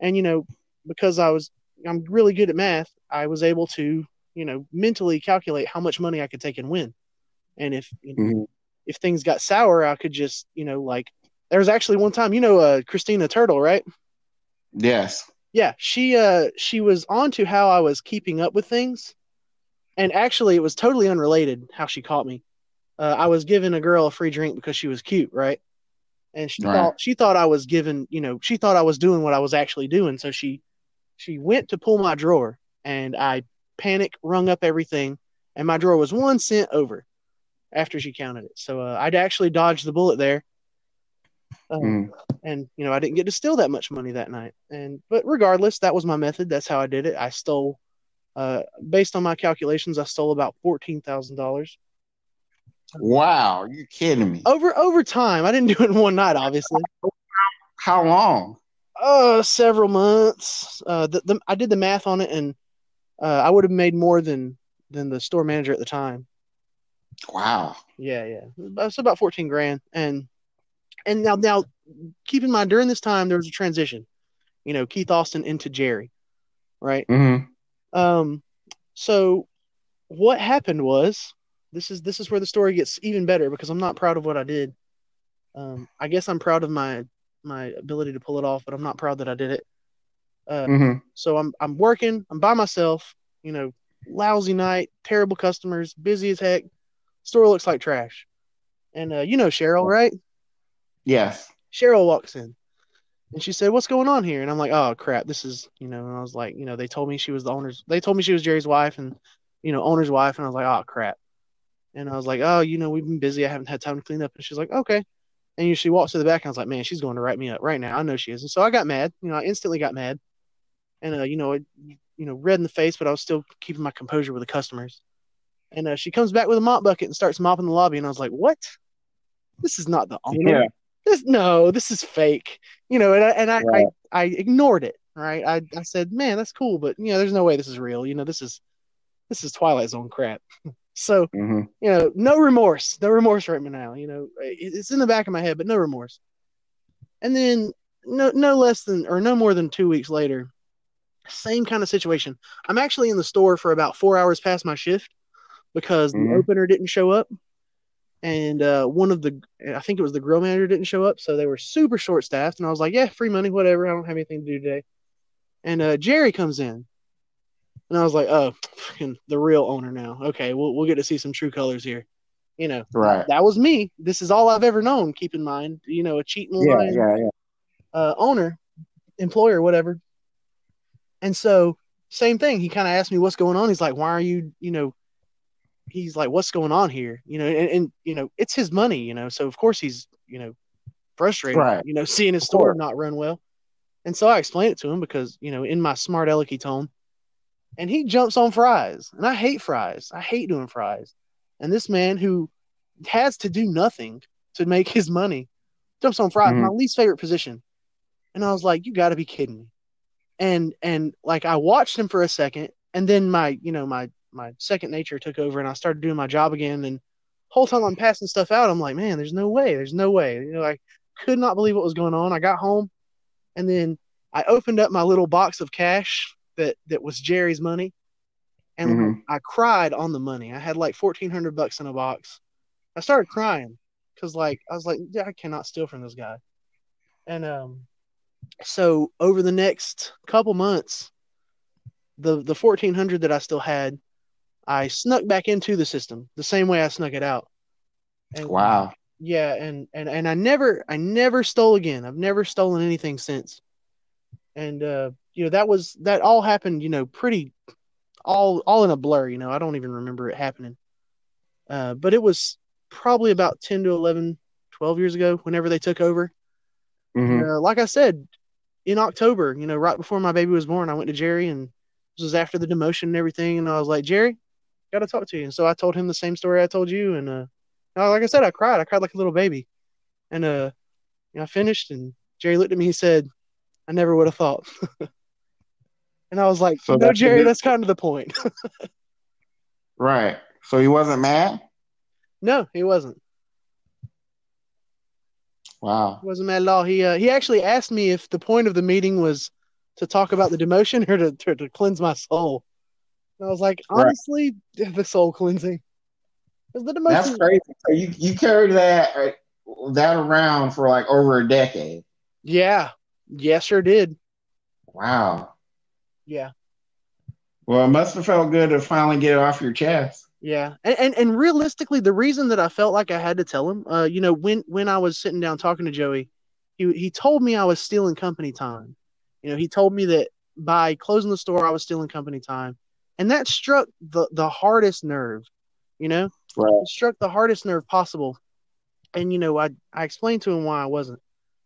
And, you know, because I was, I'm really good at math, I was able to, you know, mentally calculate how much money I could take and win. And if, you know, Mhm. if things got sour, I could just, you know, like, there was actually one time, you know, uh, Christina Turtle, right? Yes. Yeah, she uh she was on to how I was keeping up with things, and actually it was totally unrelated how she caught me. Uh, I was giving a girl a free drink because she was cute, right? And she Right. thought she thought I was giving, you know, she thought I was doing what I was actually doing. So she she went to pull my drawer, and I panic rung up everything, and my drawer was one cent over after she counted it. So uh, I'd actually dodged the bullet there. Um, Mm. and you know I didn't get to steal that much money that night. And but regardless, that was my method. That's how I did it. I stole, uh, based on my calculations, I stole about fourteen thousand dollars Wow, you kidding me? over over time. I didn't do it in one night, obviously. How long? Uh, several months. Uh, the, the I did the math on it, and uh, I would have made more than than the store manager at the time. Wow. Yeah, yeah. That's about fourteen grand. And and now now keep in mind during this time there was a transition. You know, Keith Austin into Jerry, right? Mm-hmm. Um, so what happened was this is this is where the story gets even better because I'm not proud of what I did. Um, I guess I'm proud of my my ability to pull it off, but I'm not proud that I did it. Uh, Mm-hmm. so I'm I'm working, I'm by myself, you know, lousy night, terrible customers, busy as heck. Store looks like trash. And uh, you know Cheryl, right? Yes. Cheryl walks in and she said, What's going on here? And I'm like, Oh crap, this is you know, and I was like, you know, they told me she was the owner's they told me she was Jerry's wife and you know, owner's wife, and I was like, Oh crap. And I was like, Oh, you know, we've been busy, I haven't had time to clean up. And she's like, Okay. And you she walks to the back and I was like, Man, she's going to write me up right now. I know she is. And so I got mad, you know, I instantly got mad. And uh, you know, it, you know, red in the face, but I was still keeping my composure with the customers. And uh, she comes back with a mop bucket and starts mopping the lobby, and I was like, "What? This is not the owner. Yeah. This no, this is fake." You know, and I and I. I, I ignored it. Right? I I said, "Man, that's cool, but you know, there's no way this is real. You know, this is this is Twilight Zone crap." so Mm-hmm. you know, no remorse, no remorse right now. You know, it- it's in the back of my head, but no remorse. And then no no less than or no more than two weeks later, same kind of situation. I'm actually in the store for about four hours past my shift because Mhm. the opener didn't show up, and uh, one of the I think it was the grill manager didn't show up, so they were super short staffed. And I was like, yeah, free money, whatever. I don't have anything to do today. And uh, Jerry comes in, and I was like, oh, fucking the real owner now. Okay, we'll we'll get to see some true colors here. You know, Right. that was me. This is all I've ever known. Keep in mind, you know, a cheating Yeah. lying Yeah. Yeah. uh, owner, employer, whatever. And so, same thing. He kind of asked me what's going on. He's like, "Why are you, you know?" He's like, "What's going on here?" You know, and, and you know, it's his money, you know. So of course he's, you know, frustrated, Right. you know, seeing his store not run well. And so I explained it to him because, you know, in my smart alecky tone, and he jumps on fries, and I hate fries. I hate doing fries. And this man who has to do nothing to make his money jumps on fries, Mhm. my least favorite position. And I was like, you got to be kidding me. And and like I watched him for a second, and then my you know my my second nature took over, and I started doing my job again. And whole time I'm passing stuff out, I'm like, man, there's no way, there's no way. You know, I could not believe what was going on. I got home, and then I opened up my little box of cash that that was Jerry's money, and Mhm. I cried on the money. I had like fourteen hundred bucks in a box. I started crying because like I was like, yeah, I cannot steal from this guy. And um, so over the next couple months, the the fourteen hundred that I still had, I snuck back into the system the same way I snuck it out. And, Wow. Yeah, and and and I never I never stole again. I've never stolen anything since. And uh, you know that was that all happened. You know, pretty all all in a blur. You know, I don't even remember it happening. Uh, but it was probably about 10 to 11, 12 years ago, whenever they took over. hmm Uh, like I said, in October, you know, right before my baby was born, I went to Jerry and this was after the demotion and everything. And I was like, Jerry, got to talk to you. And so I told him the same story I told you. And, uh, like I said, I cried. I cried like a little baby. And, uh, you know, I finished and Jerry looked at me. He said, I never would have thought. and I was like, So no, Jerry, that's kind of the point. Right. So he wasn't mad. no, he wasn't. Wow. He wasn't mad at all. He, uh, he actually asked me if the point of the meeting was to talk about the demotion or to, to, to cleanse my soul. And I was like, Right. honestly, the soul cleansing. the demotion, That's crazy. So you you carried that uh, that around for like over a decade. yeah, Yes, sure did. Wow. Yeah, Well, it must have felt good to finally get it off your chest. Yeah, and, and and realistically, the reason that I felt like I had to tell him, uh, you know, when when I was sitting down talking to Joey, he he told me I was stealing company time. You know, he told me that by closing the store, I was stealing company time, and that struck the the hardest nerve. You know, Right. it struck the hardest nerve possible. And you know, I I explained to him why I wasn't.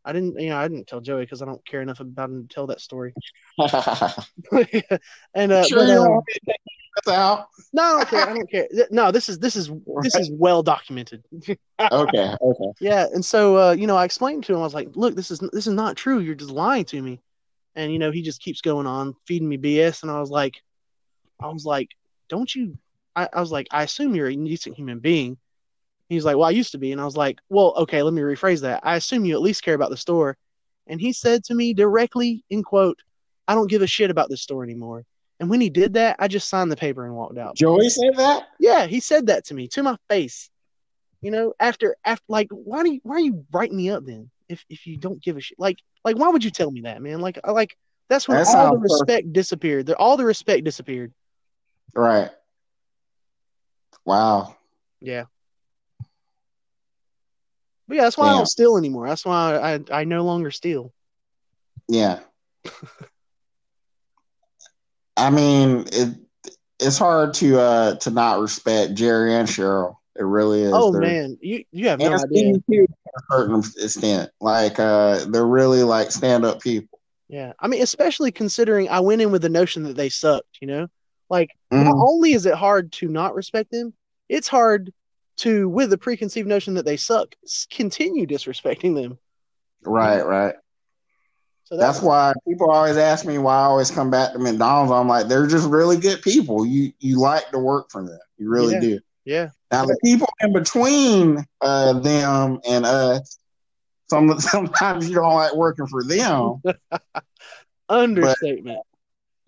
I didn't, you know, I didn't tell Joey because I don't care enough about him to tell that story. and uh, sure but, want me to take this out? no, I don't care. I don't care. No, this is this is this is well documented. Okay, okay. Yeah, and so uh, you know, I explained to him. I was like, "Look, this is this is not true. You're just lying to me." And you know, he just keeps going on feeding me BS, and I was like, I was like, "Don't you?" I, I was like, "I assume you're a decent human being." He's like, "Well, I used to be," and I was like, "Well, okay, let me rephrase that. I assume you at least care about the store." And he said to me directly, in quote, "I don't give a shit about this store anymore." And when he did that, I just signed the paper and walked out. Joey said that? Yeah, he said that to me to my face. You know, after after like why do you why are you writing me up then if if you don't give a shit? Like like why would you tell me that, man? Like I like that's when That all the perfect. respect disappeared. The, all the respect disappeared. Right. Wow. Yeah. But yeah, that's why I don't steal anymore. That's why I, I no longer steal. Yeah. I mean, it it's hard to uh to not respect Jerry and Cheryl. It really is. Oh They're- man, you you have no idea. To a certain extent. Like uh they're really like stand up people. Yeah, I mean, especially considering I went in with the notion that they sucked. You know, like not Mhm. only is it hard to not respect them, it's hard to, with the preconceived notion that they suck, continue disrespecting them. Right, right. So That's why people always ask me why I always come back to McDonald's. I'm like, they're just really good people. You you like to work for them. You really Yeah. do. yeah, Now the people in between uh, them and us, some sometimes you don't like working for them. understatement.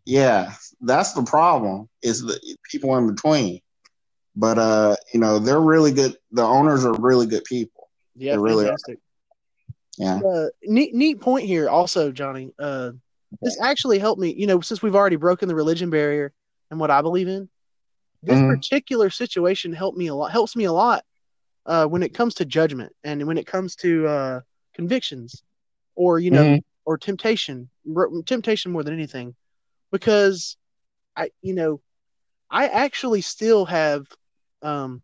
Yeah, that's the problem. Is the people in between. But uh, you know, they're really good. The owners are really good people. yeah, they really are. Yeah. Uh, neat neat point here, also, Johnny. Uh, this actually helped me. You know, since we've already broken the religion barrier and what I believe in, this Mhm. particular situation helped me a lot. Helps me a lot uh, when it comes to judgment and when it comes to uh, convictions, or you know, Mhm. or temptation. Temptation more than anything, because I, you know, I actually still have um,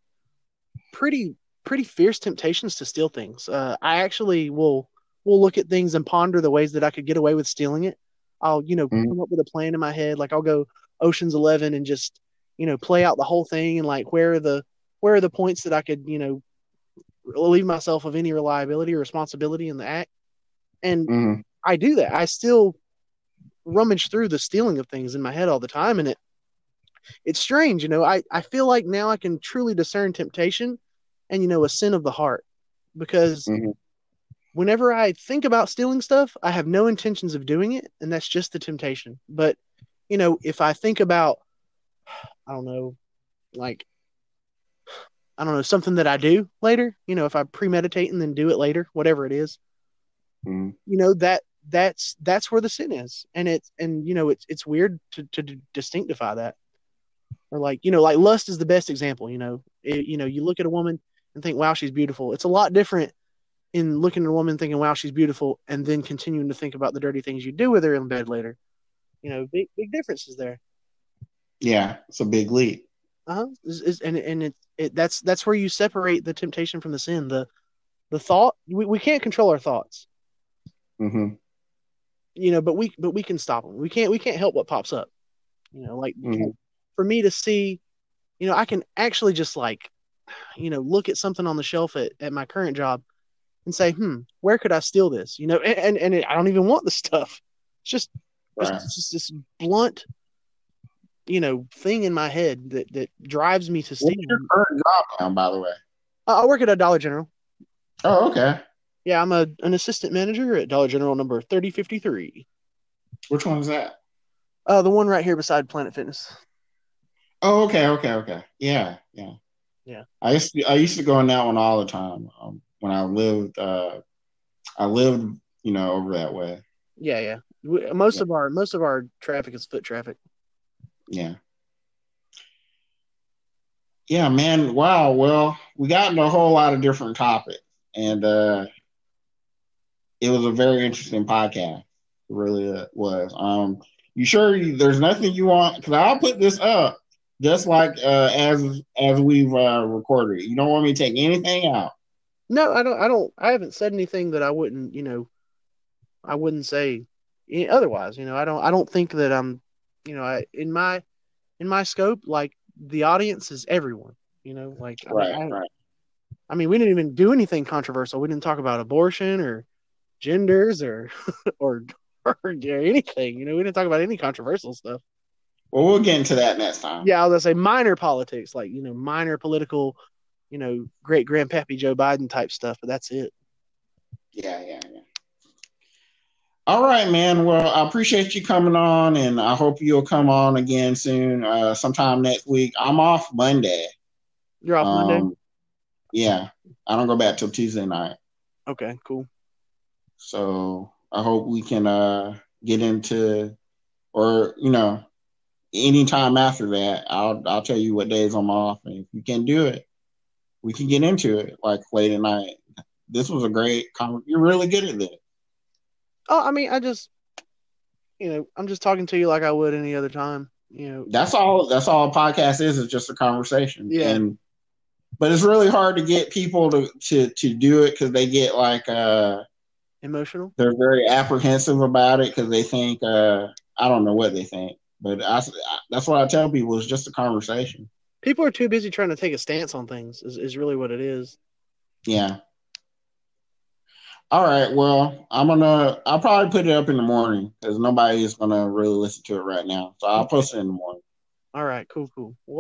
pretty pretty fierce temptations to steal things. Uh, I actually will will look at things and ponder the ways that I could get away with stealing it. I'll you know Mhm. come up with a plan in my head. Like I'll go Ocean's Eleven and just you know play out the whole thing and like where are the where are the points that I could you know relieve myself of any reliability or responsibility in the act. And Mhm. I do that. I still rummage through the stealing of things in my head all the time, and it it's strange, you know. I I feel like now I can truly discern temptation and you know a sin of the heart because Mhm. whenever I think about stealing stuff, I have no intentions of doing it, and that's just the temptation. But you know, if I think about, I don't know, like I don't know something that I do later, you know, if I premeditate and then do it later, whatever it is, Mhm. you know that that's that's where the sin is and it's and you know it's it's weird to to d- distinctify that or like you know like lust is the best example you know it, you know you look at a woman and think wow she's beautiful. It's a lot different in looking at a woman thinking wow she's beautiful and then continuing to think about the dirty things you do with her in bed later. You know big big differences there. Yeah, it's a big leap. Is- is- and and it, it that's that's where you separate the temptation from the sin. The the thought we, we can't control our thoughts. Mm-hmm. you know but we but we can stop them we can't we can't help what pops up. You know like Mhm. for me to see you know i can actually just like you know look at something on the shelf at, at my current job and say hmm where could i steal this you know and and, and i don't even want the stuff it's just just, Right. it's just this blunt you know thing in my head that that drives me to steal. What's your current job now, by the way? I work at a dollar general Oh, okay. yeah i'm a an assistant manager at dollar general number 3053 Which one is that? uh the one right here beside planet fitness Oh, okay, okay, okay. Yeah, yeah, Yeah. I used to I used to go in that one all the time um, when I lived. Uh, I lived, you know, over that way. Yeah, yeah. We, most Yeah. of our most of our traffic is foot traffic. Yeah. Yeah, man. Wow. Well, we got into a whole lot of different topics, and uh, it was a very interesting podcast. It really uh, was. Um, You sure you, there's nothing you want? Because I'll put this up just like uh, as as we've uh, recorded. You don't want me to take anything out. No, I don't. I don't. I haven't said anything that I wouldn't. You know, I wouldn't say otherwise. You know, I don't. I don't think that I'm. You know, I, in my in my scope, like the audience is everyone. You know, like right, I, I, right. I mean, we didn't even do anything controversial. We didn't talk about abortion or genders or or or anything. You know, we didn't talk about any controversial stuff. Well, we'll get into that next time. Yeah, I was gonna say minor politics, like you know, minor political, you know, great grandpappy Joe Biden type stuff, but that's it. Yeah, yeah, yeah. All right, man. Well, I appreciate you coming on, and I hope you'll come on again soon, uh, sometime next week. I'm off Monday. You're off um, Monday. Yeah, I don't go back till Tuesday night. Okay, cool. So I hope we can uh, get into, or you know, anytime after that, I'll I'll tell you what days I'm off, and if we can do it, we can get into it like late at night. This was a great. Con- You're really good at this. Oh, I mean, I just, you know, I'm just talking to you like I would any other time. You know, that's all. That's all a podcast is. Is just a conversation. Yeah. And, but it's really hard to get people to to to do it because they get like uh emotional. They're very apprehensive about it because they think uh I don't know what they think, but I, that's what I tell people. It's just a conversation. People are too busy trying to take a stance on things. Is is really what it is. Yeah. All right. Well, I'm gonna. I'll probably put it up in the morning because nobody is gonna really listen to it right now. So I'll post it in the morning. All right. Cool. Cool. Well,